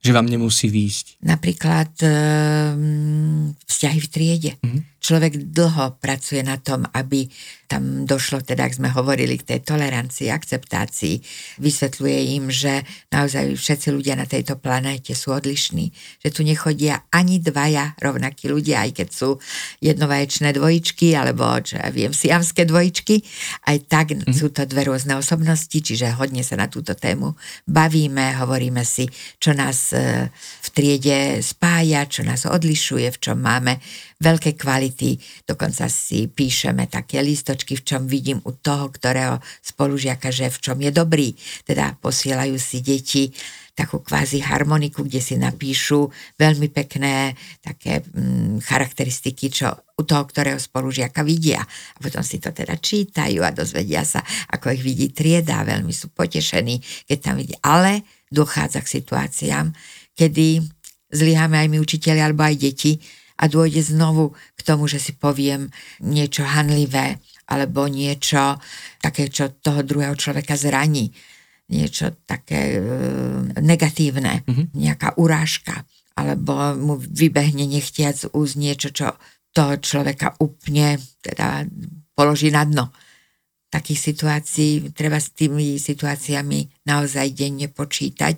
že vám nemusí výjsť? Napríklad um, vzťahy v triede. Mm-hmm. Človek dlho pracuje na tom, aby tam došlo, teda ak sme hovorili k tej tolerancii, akceptácii, vysvetľuje im, že naozaj všetci ľudia na tejto planéte sú odlišní, že tu nechodia ani dvaja rovnakí ľudia, aj keď sú jednovaječné dvojičky, alebo čo ja viem, siamské dvojičky, aj tak mm-hmm. sú to dve rôzne osobnosti, čiže hodne sa na túto tému bavíme, hovoríme si, čo nás e, v triede spája, čo nás odlišuje, v čom máme veľké kvality, dokonca si píšeme také listočky, v čom vidím u toho, ktorého spolužiaka, že v čom je dobrý. Teda posielajú si deti takú kvázi harmoniku, kde si napíšu veľmi pekné také mm, charakteristiky, čo u toho, ktorého spolužiaka vidia. A potom si to teda čítajú a dozvedia sa, ako ich vidí trieda, veľmi sú potešení, keď tam vidia. Ale dochádza k situáciám, kedy zlyháme aj my učiteľi alebo aj deti, a dôjde znovu k tomu, že si poviem niečo hanlivé alebo niečo také, čo toho druhého človeka zraní. Niečo také e, negatívne, mm-hmm. nejaká urážka alebo mu vybehne nechtiac úz niečo, čo toho človeka úplne teda položí na dno. Takých situácií treba s tými situáciami naozaj denne počítať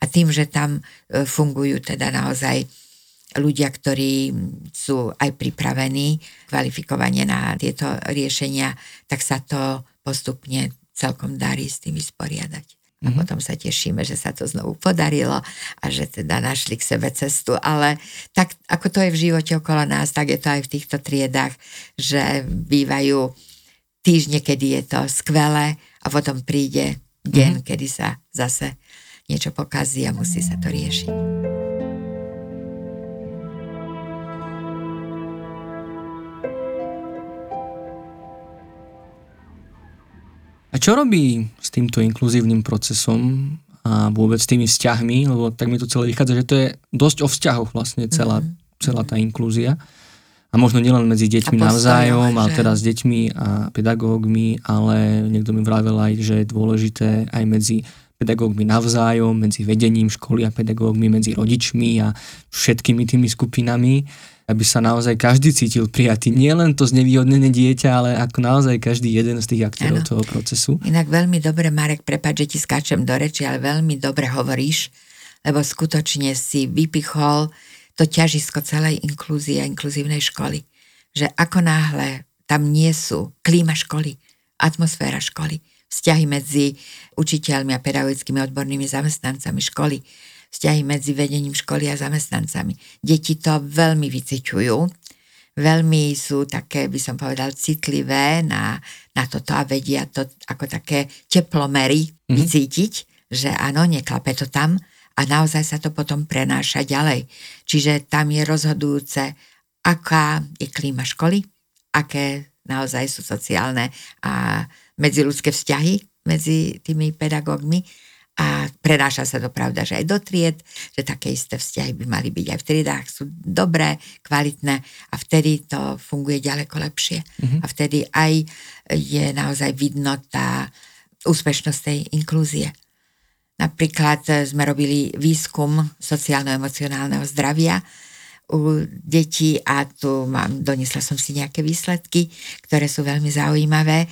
a tým, že tam e, fungujú teda naozaj ľudia, ktorí sú aj pripravení kvalifikovane na tieto riešenia, tak sa to postupne celkom darí s tým vysporiadať. A mm-hmm. potom sa tešíme, že sa to znovu podarilo a že teda našli k sebe cestu. Ale tak ako to je v živote okolo nás, tak je to aj v týchto triedách, že bývajú týždne, kedy je to skvelé a potom príde deň, mm-hmm. kedy sa zase niečo pokazí a musí sa to riešiť. A čo robí s týmto inkluzívnym procesom a vôbec s tými vzťahmi, lebo tak mi to celé vychádza, že to je dosť o vzťahoch vlastne celá, mm-hmm. celá tá inklúzia. A možno nielen medzi deťmi navzájom, ale teda s deťmi a pedagógmi, ale niekto mi vravel aj, že je dôležité aj medzi pedagógmi navzájom, medzi vedením školy a pedagógmi, medzi rodičmi a všetkými tými skupinami aby sa naozaj každý cítil prijatý. Nie len to znevýhodnené dieťa, ale ako naozaj každý jeden z tých aktérov ano. toho procesu. Inak veľmi dobre, Marek, prepáč, že ti skáčem do reči, ale veľmi dobre hovoríš, lebo skutočne si vypichol to ťažisko celej inklúzie a inkluzívnej školy. Že ako náhle tam nie sú klíma školy, atmosféra školy, vzťahy medzi učiteľmi a pedagogickými odbornými zamestnancami školy, vzťahy medzi vedením školy a zamestnancami. Deti to veľmi vyciťujú, veľmi sú také, by som povedal, citlivé na, na toto a vedia to ako také teplomery mm-hmm. vycítiť, že áno, neklape to tam a naozaj sa to potom prenáša ďalej. Čiže tam je rozhodujúce, aká je klíma školy, aké naozaj sú sociálne a medziludské vzťahy medzi tými pedagógmi a prenáša sa to pravda, že aj do tried, že také isté vzťahy by mali byť aj v triedách, sú dobré, kvalitné a vtedy to funguje ďaleko lepšie. Mm-hmm. A vtedy aj je naozaj vidno tá úspešnosť tej inklúzie. Napríklad sme robili výskum sociálno-emocionálneho zdravia u detí a tu mám, donesla som si nejaké výsledky, ktoré sú veľmi zaujímavé,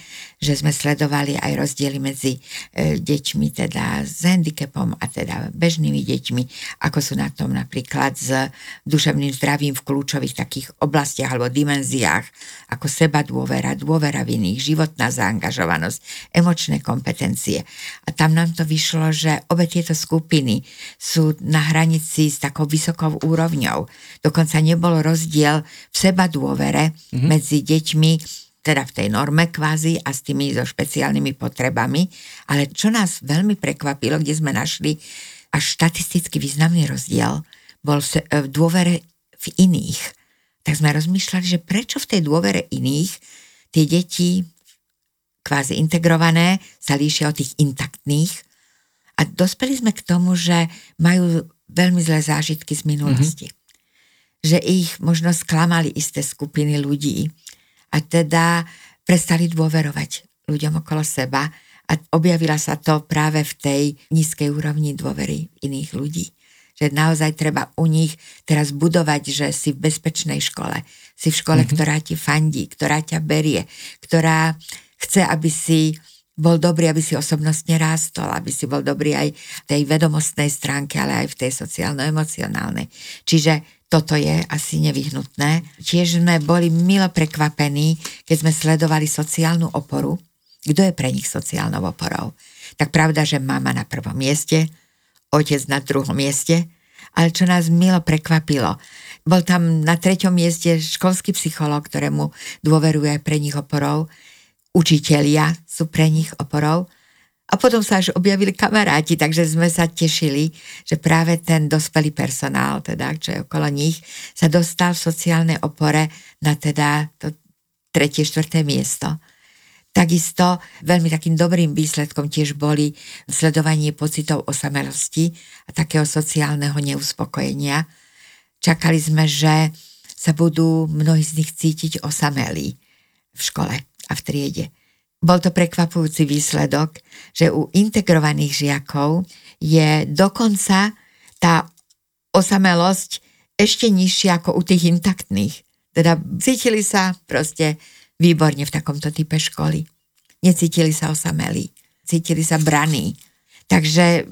že sme sledovali aj rozdiely medzi e, deťmi teda s handicapom a teda bežnými deťmi, ako sú na tom napríklad s duševným zdravím v kľúčových takých oblastiach alebo dimenziách, ako seba dôvera, dôvera v iných, životná zaangažovanosť, emočné kompetencie. A tam nám to vyšlo, že obe tieto skupiny sú na hranici s takou vysokou úrovňou Dokonca nebol rozdiel v seba dôvere mm-hmm. medzi deťmi, teda v tej norme kvázi a s tými so špeciálnymi potrebami. Ale čo nás veľmi prekvapilo, kde sme našli až štatisticky významný rozdiel, bol v dôvere v iných. Tak sme rozmýšľali, že prečo v tej dôvere iných tie deti kvázi integrované sa líšia od tých intaktných. A dospeli sme k tomu, že majú veľmi zlé zážitky z minulosti. Mm-hmm že ich možno sklamali isté skupiny ľudí a teda prestali dôverovať ľuďom okolo seba a objavila sa to práve v tej nízkej úrovni dôvery iných ľudí. Že naozaj treba u nich teraz budovať, že si v bezpečnej škole, si v škole, mm-hmm. ktorá ti fandí, ktorá ťa berie, ktorá chce, aby si bol dobrý, aby si osobnostne rástol, aby si bol dobrý aj v tej vedomostnej stránke, ale aj v tej sociálno-emocionálnej. Čiže toto je asi nevyhnutné. Tiež sme boli milo prekvapení, keď sme sledovali sociálnu oporu. Kto je pre nich sociálnou oporou? Tak pravda, že mama na prvom mieste, otec na druhom mieste, ale čo nás milo prekvapilo, bol tam na treťom mieste školský psychológ, ktorému dôveruje pre nich oporou, učitelia sú pre nich oporou, a potom sa až objavili kamaráti, takže sme sa tešili, že práve ten dospelý personál, teda, čo je okolo nich, sa dostal v sociálnej opore na teda to tretie, štvrté miesto. Takisto veľmi takým dobrým výsledkom tiež boli sledovanie pocitov osamelosti a takého sociálneho neuspokojenia. Čakali sme, že sa budú mnohí z nich cítiť osamelí v škole a v triede bol to prekvapujúci výsledok, že u integrovaných žiakov je dokonca tá osamelosť ešte nižšia ako u tých intaktných. Teda cítili sa proste výborne v takomto type školy. Necítili sa osamelí, cítili sa braní. Takže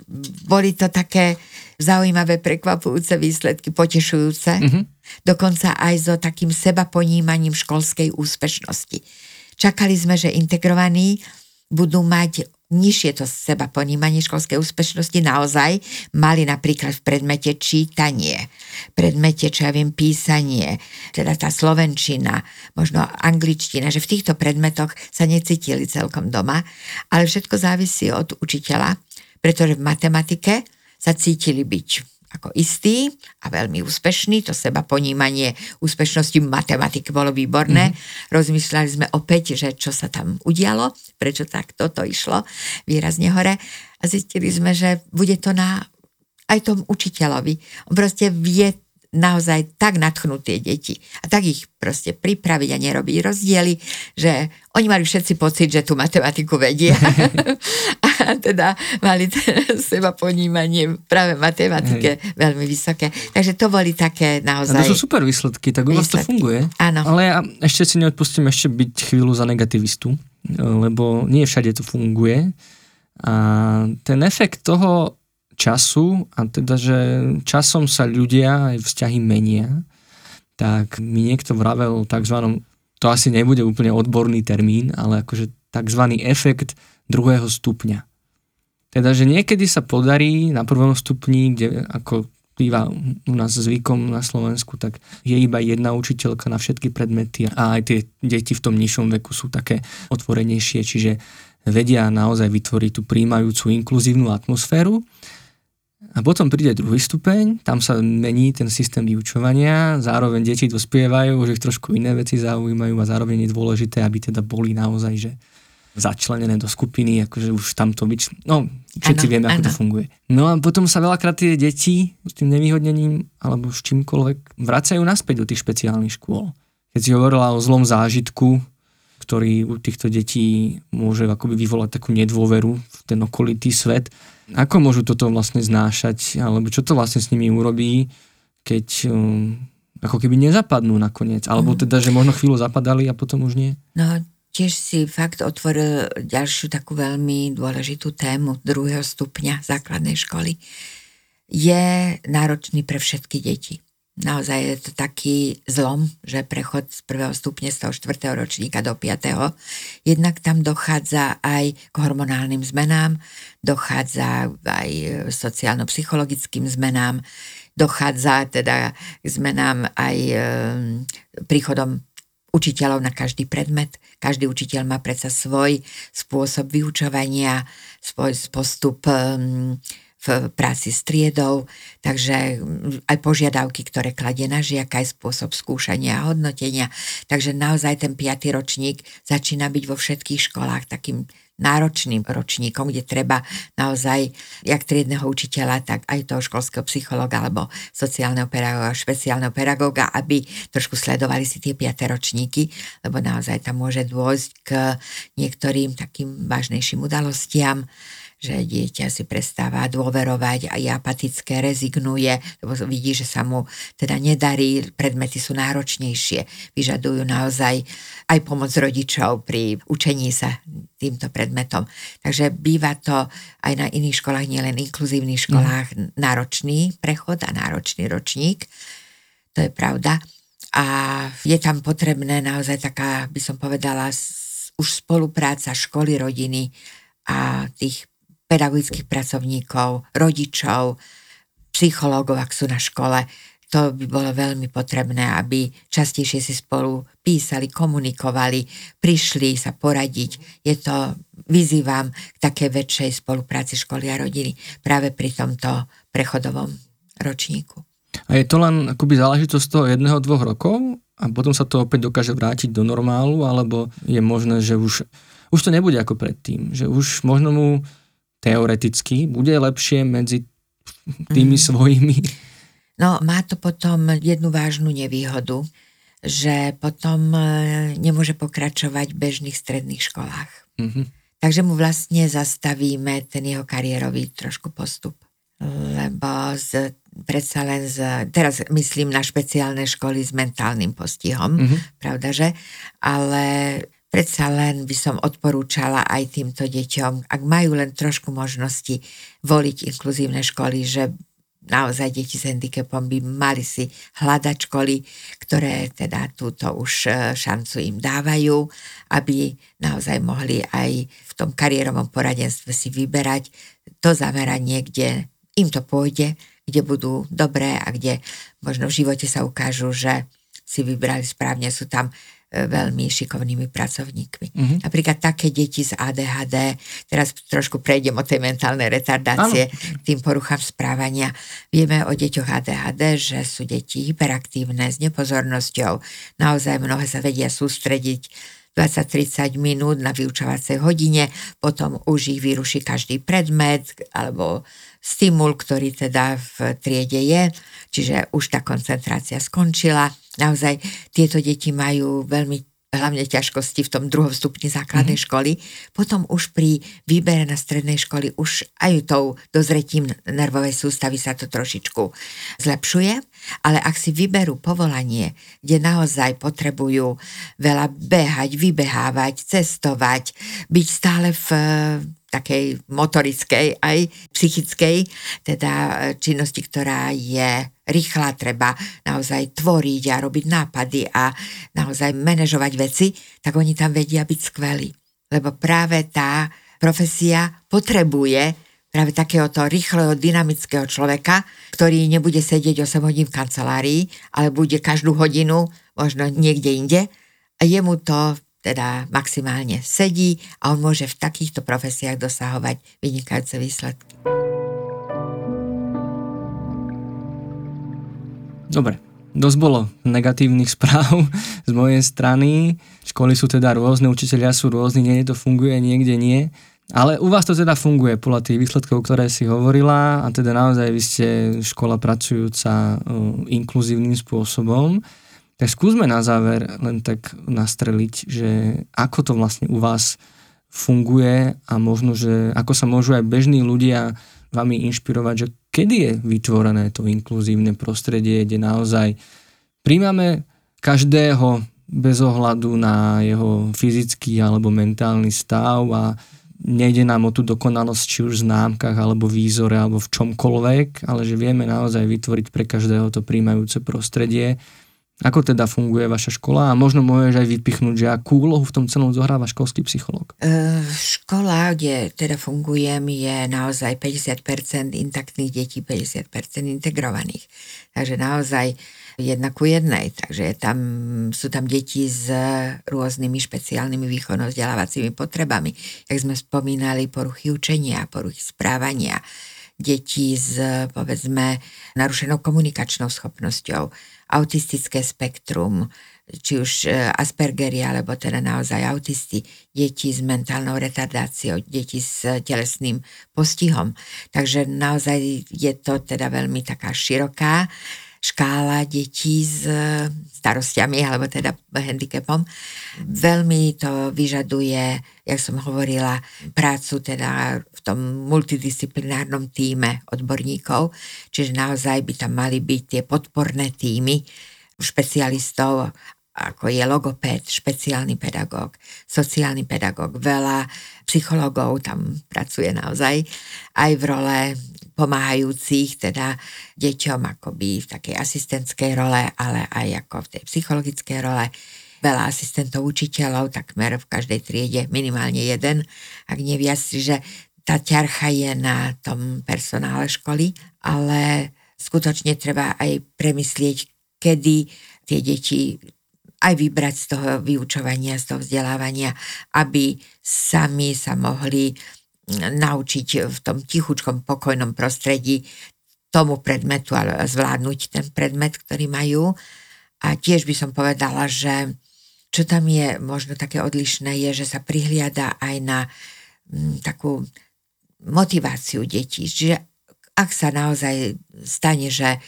boli to také zaujímavé, prekvapujúce výsledky, potešujúce. Mm-hmm. Dokonca aj so takým seba ponímaním školskej úspešnosti Čakali sme, že integrovaní budú mať nižšie to seba ponímanie školskej úspešnosti. Naozaj mali napríklad v predmete čítanie, predmete, čo ja viem, písanie, teda tá slovenčina, možno angličtina, že v týchto predmetoch sa necítili celkom doma, ale všetko závisí od učiteľa, pretože v matematike sa cítili byť ako istý a veľmi úspešný, to seba ponímanie úspešnosti matematiky bolo výborné. Mm-hmm. Rozmýšľali sme opäť, že čo sa tam udialo, prečo tak toto išlo výrazne hore a zistili sme, že bude to na aj tom učiteľovi. On proste vie naozaj tak natchnúť tie deti a tak ich proste pripraviť a nerobiť rozdiely, že oni mali všetci pocit, že tú matematiku vedia a teda mali seba ponímanie práve matematike Hej. veľmi vysoké. Takže to boli také naozaj... A to sú super výsledky, tak u vás to funguje. Áno. Ale ja ešte si neodpustím ešte byť chvíľu za negativistu, lebo nie všade to funguje. A ten efekt toho času a teda, že časom sa ľudia aj vzťahy menia, tak mi niekto vravel tzv. to asi nebude úplne odborný termín, ale akože tzv. efekt druhého stupňa. Teda, že niekedy sa podarí na prvom stupni, kde ako býva u nás zvykom na Slovensku, tak je iba jedna učiteľka na všetky predmety a aj tie deti v tom nižšom veku sú také otvorenejšie, čiže vedia naozaj vytvoriť tú príjmajúcu inkluzívnu atmosféru a potom príde druhý stupeň, tam sa mení ten systém vyučovania, zároveň deti dospievajú, už ich trošku iné veci zaujímajú a zároveň je dôležité, aby teda boli naozaj že začlenené do skupiny, akože už tamto byč... No, všetci ano, vieme, ako ano. to funguje. No a potom sa veľakrát tie deti s tým nevýhodnením alebo s čímkoľvek vracajú naspäť do tých špeciálnych škôl. Keď si hovorila o zlom zážitku, ktorý u týchto detí môže akoby vyvolať takú nedôveru v ten okolitý svet, ako môžu toto vlastne znášať, alebo čo to vlastne s nimi urobí, keď um, ako keby nezapadnú nakoniec, alebo mhm. teda, že možno chvíľu zapadali a potom už nie? No, tiež si fakt otvoril ďalšiu takú veľmi dôležitú tému druhého stupňa základnej školy. Je náročný pre všetky deti naozaj je to taký zlom, že prechod z prvého stupne z toho štvrtého ročníka do piatého. Jednak tam dochádza aj k hormonálnym zmenám, dochádza aj sociálno-psychologickým zmenám, dochádza teda k zmenám aj e, príchodom učiteľov na každý predmet. Každý učiteľ má predsa svoj spôsob vyučovania, svoj postup v práci s triedou, takže aj požiadavky, ktoré kladie na žiaka, aj spôsob skúšania a hodnotenia. Takže naozaj ten piatý ročník začína byť vo všetkých školách takým náročným ročníkom, kde treba naozaj jak triedného učiteľa, tak aj toho školského psychologa alebo sociálneho pedagóga, špeciálneho pedagóga, aby trošku sledovali si tie piaté ročníky, lebo naozaj tam môže dôjsť k niektorým takým vážnejším udalostiam že dieťa si prestáva dôverovať a je apatické, rezignuje, lebo vidí, že sa mu teda nedarí, predmety sú náročnejšie, vyžadujú naozaj aj pomoc rodičov pri učení sa týmto predmetom. Takže býva to aj na iných školách, nielen inkluzívnych školách, mm. náročný prechod a náročný ročník. To je pravda. A je tam potrebné naozaj taká, by som povedala, už spolupráca školy, rodiny a tých pedagogických pracovníkov, rodičov, psychológov, ak sú na škole. To by bolo veľmi potrebné, aby častejšie si spolu písali, komunikovali, prišli sa poradiť. Je to, vyzývam k také väčšej spolupráci školy a rodiny práve pri tomto prechodovom ročníku. A je to len akoby záležitosť toho jedného, dvoch rokov a potom sa to opäť dokáže vrátiť do normálu, alebo je možné, že už, už to nebude ako predtým, že už možno mu teoreticky bude lepšie medzi tými mm. svojimi? No, má to potom jednu vážnu nevýhodu, že potom e, nemôže pokračovať v bežných stredných školách. Mm-hmm. Takže mu vlastne zastavíme ten jeho kariérový trošku postup. Lebo z, predsa len z, teraz myslím na špeciálne školy s mentálnym postihom, mm-hmm. pravda, že? Ale predsa len by som odporúčala aj týmto deťom, ak majú len trošku možnosti voliť inkluzívne školy, že naozaj deti s handicapom by mali si hľadať školy, ktoré teda túto už e, šancu im dávajú, aby naozaj mohli aj v tom kariérovom poradenstve si vyberať to zameranie, kde im to pôjde, kde budú dobré a kde možno v živote sa ukážu, že si vybrali správne. Sú tam veľmi šikovnými pracovníkmi. Mm-hmm. Napríklad také deti z ADHD, teraz trošku prejdem o tej mentálnej retardácie, ano. tým poruchám správania. Vieme o deťoch ADHD, že sú deti hyperaktívne, s nepozornosťou, naozaj mnohé sa vedia sústrediť 20-30 minút na vyučovacej hodine, potom už ich vyruší každý predmet alebo stimul, ktorý teda v triede je, čiže už tá koncentrácia skončila. Naozaj tieto deti majú veľmi hlavne ťažkosti v tom druhom stupni základnej mm-hmm. školy. Potom už pri výbere na strednej školy už aj tou dozretím nervovej sústavy sa to trošičku zlepšuje, ale ak si vyberú povolanie, kde naozaj potrebujú veľa behať, vybehávať, cestovať, byť stále v takej motorickej aj psychickej, teda činnosti, ktorá je rýchla, treba naozaj tvoriť a robiť nápady a naozaj manažovať veci, tak oni tam vedia byť skvelí. Lebo práve tá profesia potrebuje práve takéhoto rýchleho, dynamického človeka, ktorý nebude sedieť 8 hodín v kancelárii, ale bude každú hodinu možno niekde inde a jemu to teda maximálne sedí a on môže v takýchto profesiách dosahovať vynikajúce výsledky. Dobre, dosť bolo negatívnych správ z mojej strany. Školy sú teda rôzne, učiteľia sú rôzni, niekde to funguje, niekde nie. Ale u vás to teda funguje podľa tých výsledkov, ktoré si hovorila a teda naozaj vy ste škola pracujúca uh, inkluzívnym spôsobom. Tak skúsme na záver len tak nastreliť, že ako to vlastne u vás funguje a možno, že ako sa môžu aj bežní ľudia vami inšpirovať, že kedy je vytvorené to inkluzívne prostredie, kde naozaj príjmame každého bez ohľadu na jeho fyzický alebo mentálny stav a nejde nám o tú dokonalosť či už v známkach alebo výzore alebo v čomkoľvek, ale že vieme naozaj vytvoriť pre každého to príjmajúce prostredie ako teda funguje vaša škola a možno môžeš aj vypichnúť, že akú úlohu v tom celom zohráva školský psychológ? Škola, kde teda fungujem, je naozaj 50% intaktných detí, 50% integrovaných. Takže naozaj jedna ku jednej. Takže tam, sú tam deti s rôznymi špeciálnymi výchovno-vzdelávacími potrebami. Jak sme spomínali, poruchy učenia, poruchy správania, deti s, povedzme, narušenou komunikačnou schopnosťou, autistické spektrum, či už e, Aspergery, alebo teda naozaj autisti, deti s mentálnou retardáciou, deti s telesným postihom. Takže naozaj je to teda veľmi taká široká škála detí s starostiami alebo teda handicapom. Veľmi to vyžaduje, jak som hovorila, prácu teda v tom multidisciplinárnom týme odborníkov, čiže naozaj by tam mali byť tie podporné týmy špecialistov ako je logopéd, špeciálny pedagóg, sociálny pedagóg, veľa psychologov tam pracuje naozaj aj v role pomáhajúcich teda deťom akoby v takej asistentskej role, ale aj ako v tej psychologickej role. Veľa asistentov učiteľov, takmer v každej triede minimálne jeden, ak nie viac, že tá ťarcha je na tom personále školy, ale skutočne treba aj premyslieť, kedy tie deti aj vybrať z toho vyučovania, z toho vzdelávania, aby sami sa mohli naučiť v tom tichučkom, pokojnom prostredí tomu predmetu, ale zvládnuť ten predmet, ktorý majú. A tiež by som povedala, že čo tam je možno také odlišné, je, že sa prihliada aj na m, mm, takú motiváciu detí. Čiže ak sa naozaj stane, že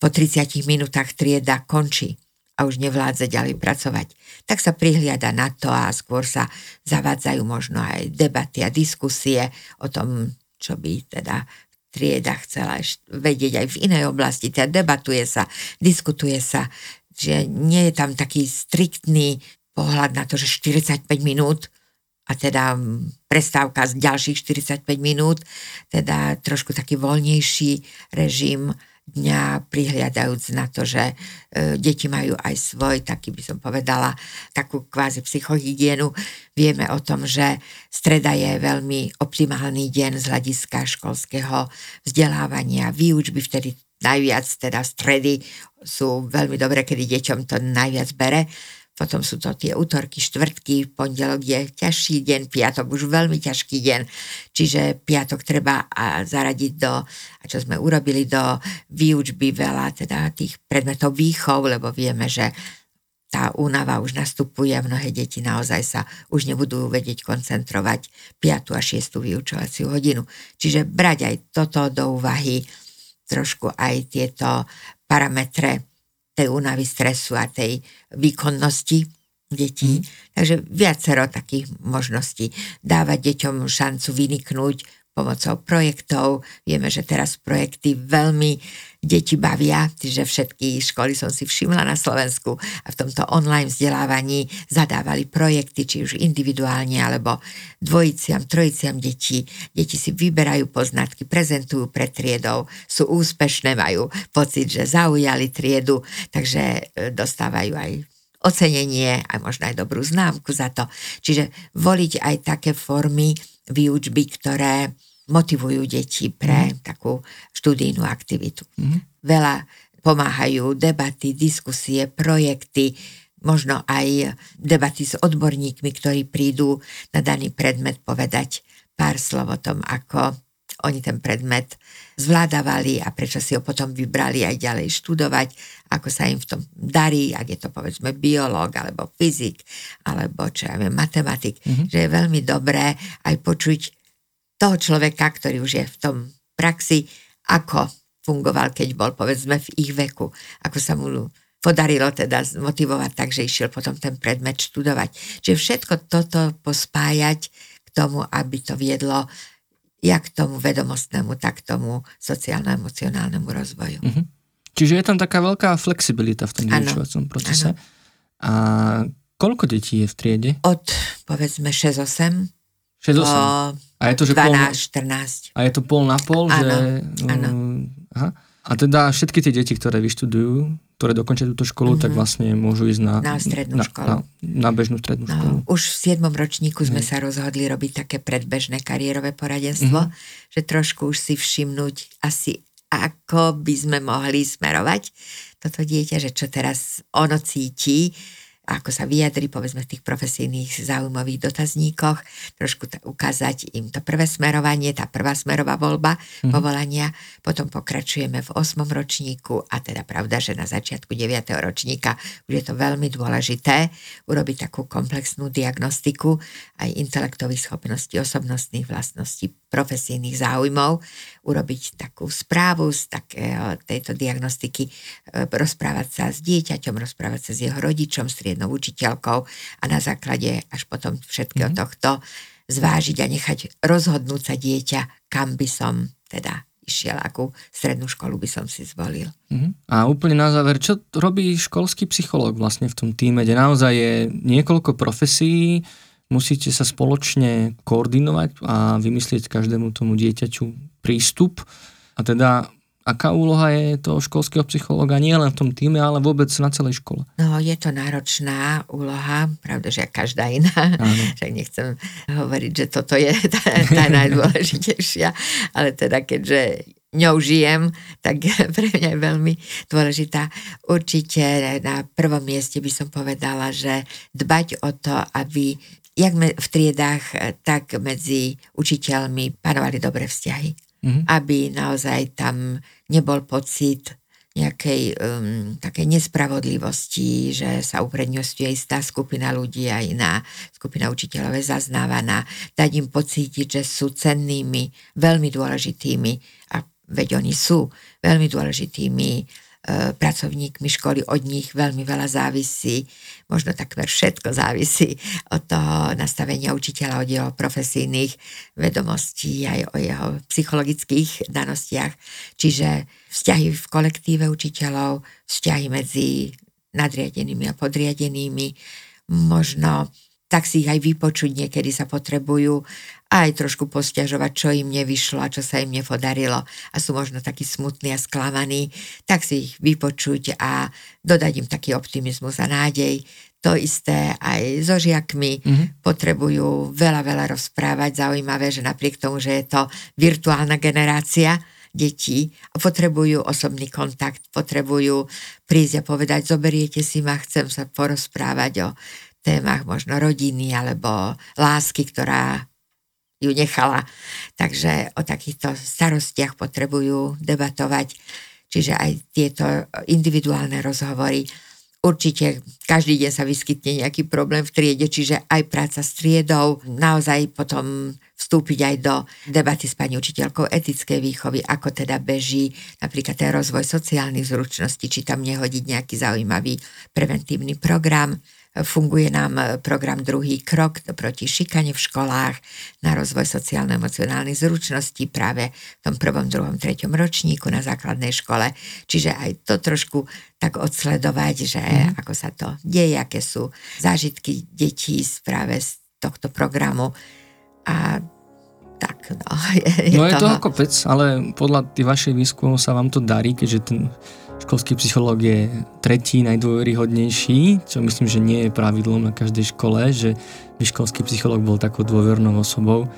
po 30 minútach trieda končí, a už nevládze ďalej pracovať, tak sa prihliada na to a skôr sa zavádzajú možno aj debaty a diskusie o tom, čo by teda trieda chcela vedieť aj v inej oblasti. Teda debatuje sa, diskutuje sa, že nie je tam taký striktný pohľad na to, že 45 minút a teda prestávka z ďalších 45 minút, teda trošku taký voľnejší režim dňa prihliadajúc na to, že e, deti majú aj svoj, taký by som povedala, takú kvázi psychohygienu. Vieme o tom, že streda je veľmi optimálny deň z hľadiska školského vzdelávania, výučby vtedy najviac, teda stredy sú veľmi dobré, kedy deťom to najviac bere. Potom sú to tie útorky, štvrtky, pondelok je ťažší deň, piatok už veľmi ťažký deň, čiže piatok treba zaradiť do, a čo sme urobili, do výučby veľa, teda tých predmetov výchov, lebo vieme, že tá únava už nastupuje mnohé deti naozaj sa už nebudú vedieť koncentrovať 5. a 6. vyučovaciu hodinu. Čiže brať aj toto do úvahy, trošku aj tieto parametre tej únavy, stresu a tej výkonnosti detí. Mm. Takže viacero takých možností. Dávať deťom šancu vyniknúť pomocou projektov. Vieme, že teraz projekty veľmi deti bavia, že všetky školy som si všimla na Slovensku a v tomto online vzdelávaní zadávali projekty, či už individuálne, alebo dvojiciam, trojiciam detí. Deti si vyberajú poznatky, prezentujú pred triedou, sú úspešné, majú pocit, že zaujali triedu, takže e, dostávajú aj ocenenie, aj možno aj dobrú známku za to. Čiže voliť aj také formy výučby, ktoré motivujú deti pre mm. takú študijnú aktivitu. Mm. Veľa pomáhajú debaty, diskusie, projekty, možno aj debaty s odborníkmi, ktorí prídu na daný predmet povedať pár slov o tom, ako oni ten predmet zvládavali a prečo si ho potom vybrali aj ďalej študovať, ako sa im v tom darí, ak je to povedzme biológ alebo fyzik, alebo čo ja viem, matematik, mm-hmm. že je veľmi dobré aj počuť toho človeka, ktorý už je v tom praxi, ako fungoval, keď bol povedzme v ich veku, ako sa mu podarilo teda motivovať tak, že išiel potom ten predmet študovať. Čiže všetko toto pospájať k tomu, aby to viedlo jak tomu vedomostnému, tak tomu sociálno-emocionálnemu rozvoju. Mm-hmm. Čiže je tam taká veľká flexibilita v tom vyučovacom procese. Ano. A koľko detí je v triede? Od povedzme 6-8 6-8. A je to, že 12, pol, 14. A je to pol na pol, ano, že... Áno. Um. A teda všetky tie deti, ktoré vyštudujú, ktoré dokončia túto školu, mm-hmm. tak mhm. vlastne môžu ísť na, na strednú na, školu. Na, na bežnú strednú no, školu. Už v 7. ročníku sme mm. sa rozhodli robiť také predbežné kariérové poradenstvo, mm-hmm. že trošku už si všimnúť asi, ako by sme mohli smerovať toto dieťa, že čo teraz ono cíti, ako sa vyjadri, povedzme v tých profesijných zaujímavých dotazníkoch, trošku t- ukázať im to prvé smerovanie, tá prvá smerová voľba mm-hmm. povolania, potom pokračujeme v 8. ročníku a teda pravda, že na začiatku 9. ročníka už je to veľmi dôležité urobiť takú komplexnú diagnostiku aj intelektových schopností, osobnostných vlastností, profesijných záujmov, urobiť takú správu z takého, tejto diagnostiky, e, rozprávať sa s dieťaťom, rozprávať sa s jeho rodičom, s triednou učiteľkou a na základe až potom všetkého mm-hmm. tohto zvážiť a nechať rozhodnúť sa dieťa, kam by som teda išiel, akú strednú školu by som si zvolil. Mm-hmm. A úplne na záver, čo robí školský psychológ vlastne v tom týme, kde naozaj je niekoľko profesí, musíte sa spoločne koordinovať a vymyslieť každému tomu dieťaťu prístup. A teda aká úloha je toho školského psychológa nie len v tom týme, ale vôbec na celej škole? No, je to náročná úloha, pravda, že každá iná. Však nechcem hovoriť, že toto je tá, tá najdôležitejšia, ale teda keďže ňou žijem, tak pre mňa je veľmi dôležitá. Určite na prvom mieste by som povedala, že dbať o to, aby jak v triedách, eh, tak medzi učiteľmi panovali dobré vzťahy. Mm-hmm. Aby naozaj tam nebol pocit nejakej um, takej nespravodlivosti, že sa uprednostňuje istá skupina ľudí a iná skupina učiteľov je zaznávaná. Dať im pocítiť, že sú cennými, veľmi dôležitými a veď oni sú veľmi dôležitými E, pracovníkmi školy, od nich veľmi veľa závisí, možno takmer všetko závisí od toho nastavenia učiteľa, od jeho profesijných vedomostí, aj o jeho psychologických danostiach. Čiže vzťahy v kolektíve učiteľov, vzťahy medzi nadriadenými a podriadenými, možno tak si ich aj vypočuť, niekedy sa potrebujú aj trošku posťažovať, čo im nevyšlo a čo sa im nepodarilo a sú možno takí smutní a sklamaní, tak si ich vypočuť a dodať im taký optimizmus a nádej. To isté aj so žiakmi mm-hmm. potrebujú veľa, veľa rozprávať. Zaujímavé, že napriek tomu, že je to virtuálna generácia, detí a potrebujú osobný kontakt, potrebujú prísť a povedať, zoberiete si ma, chcem sa porozprávať o témach možno rodiny alebo lásky, ktorá ju nechala. Takže o takýchto starostiach potrebujú debatovať. Čiže aj tieto individuálne rozhovory Určite každý deň sa vyskytne nejaký problém v triede, čiže aj práca s triedou, naozaj potom vstúpiť aj do debaty s pani učiteľkou etickej výchovy, ako teda beží napríklad ten rozvoj sociálnych zručností, či tam nehodiť nejaký zaujímavý preventívny program. Funguje nám program Druhý krok proti šikane v školách na rozvoj sociálno-emocionálnych zručností práve v tom prvom, druhom, treťom ročníku na základnej škole. Čiže aj to trošku tak odsledovať, že mm. ako sa to deje, aké sú zážitky detí práve z tohto programu. A tak, no. Je, je no je toho... to kopec, ale podľa tých vašich výskumov sa vám to darí, keďže ten školský psychológ je tretí najdôveryhodnejší, čo myslím, že nie je pravidlom na každej škole, že by školský psychológ bol takou dôvernou osobou,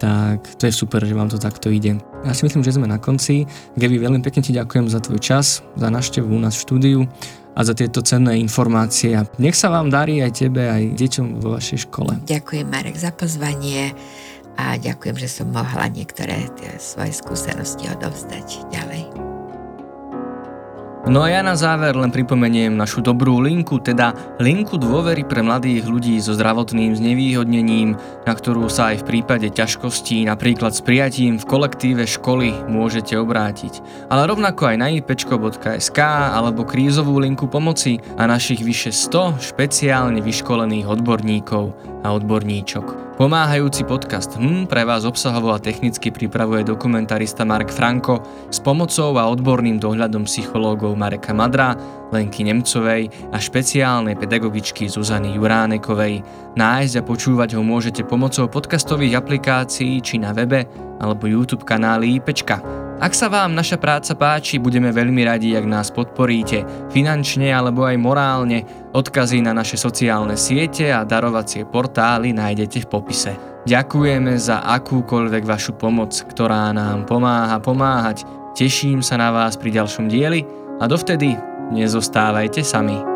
tak to je super, že vám to takto ide. Ja si myslím, že sme na konci. Gaby, veľmi pekne ti ďakujem za tvoj čas, za návštevu u nás v štúdiu a za tieto cenné informácie. Nech sa vám darí aj tebe, aj deťom vo vašej škole. Ďakujem Marek za pozvanie a ďakujem, že som mohla niektoré tie svoje skúsenosti odovzdať ďalej. No a ja na záver len pripomeniem našu dobrú linku, teda linku dôvery pre mladých ľudí so zdravotným znevýhodnením, na ktorú sa aj v prípade ťažkostí, napríklad s prijatím v kolektíve školy, môžete obrátiť. Ale rovnako aj na ipečko.sk alebo krízovú linku pomoci a našich vyše 100 špeciálne vyškolených odborníkov a odborníčok. Pomáhajúci podcast hm pre vás obsahovo a technicky pripravuje dokumentarista Mark Franko s pomocou a odborným dohľadom psychológov Mareka Madra, Lenky Nemcovej a špeciálnej pedagogičky Zuzany Juránekovej. Nájsť a počúvať ho môžete pomocou podcastových aplikácií či na webe alebo YouTube kanály IPčka. Ak sa vám naša práca páči, budeme veľmi radi, ak nás podporíte finančne alebo aj morálne. Odkazy na naše sociálne siete a darovacie portály nájdete v popise. Ďakujeme za akúkoľvek vašu pomoc, ktorá nám pomáha pomáhať. Teším sa na vás pri ďalšom dieli a dovtedy nezostávajte sami.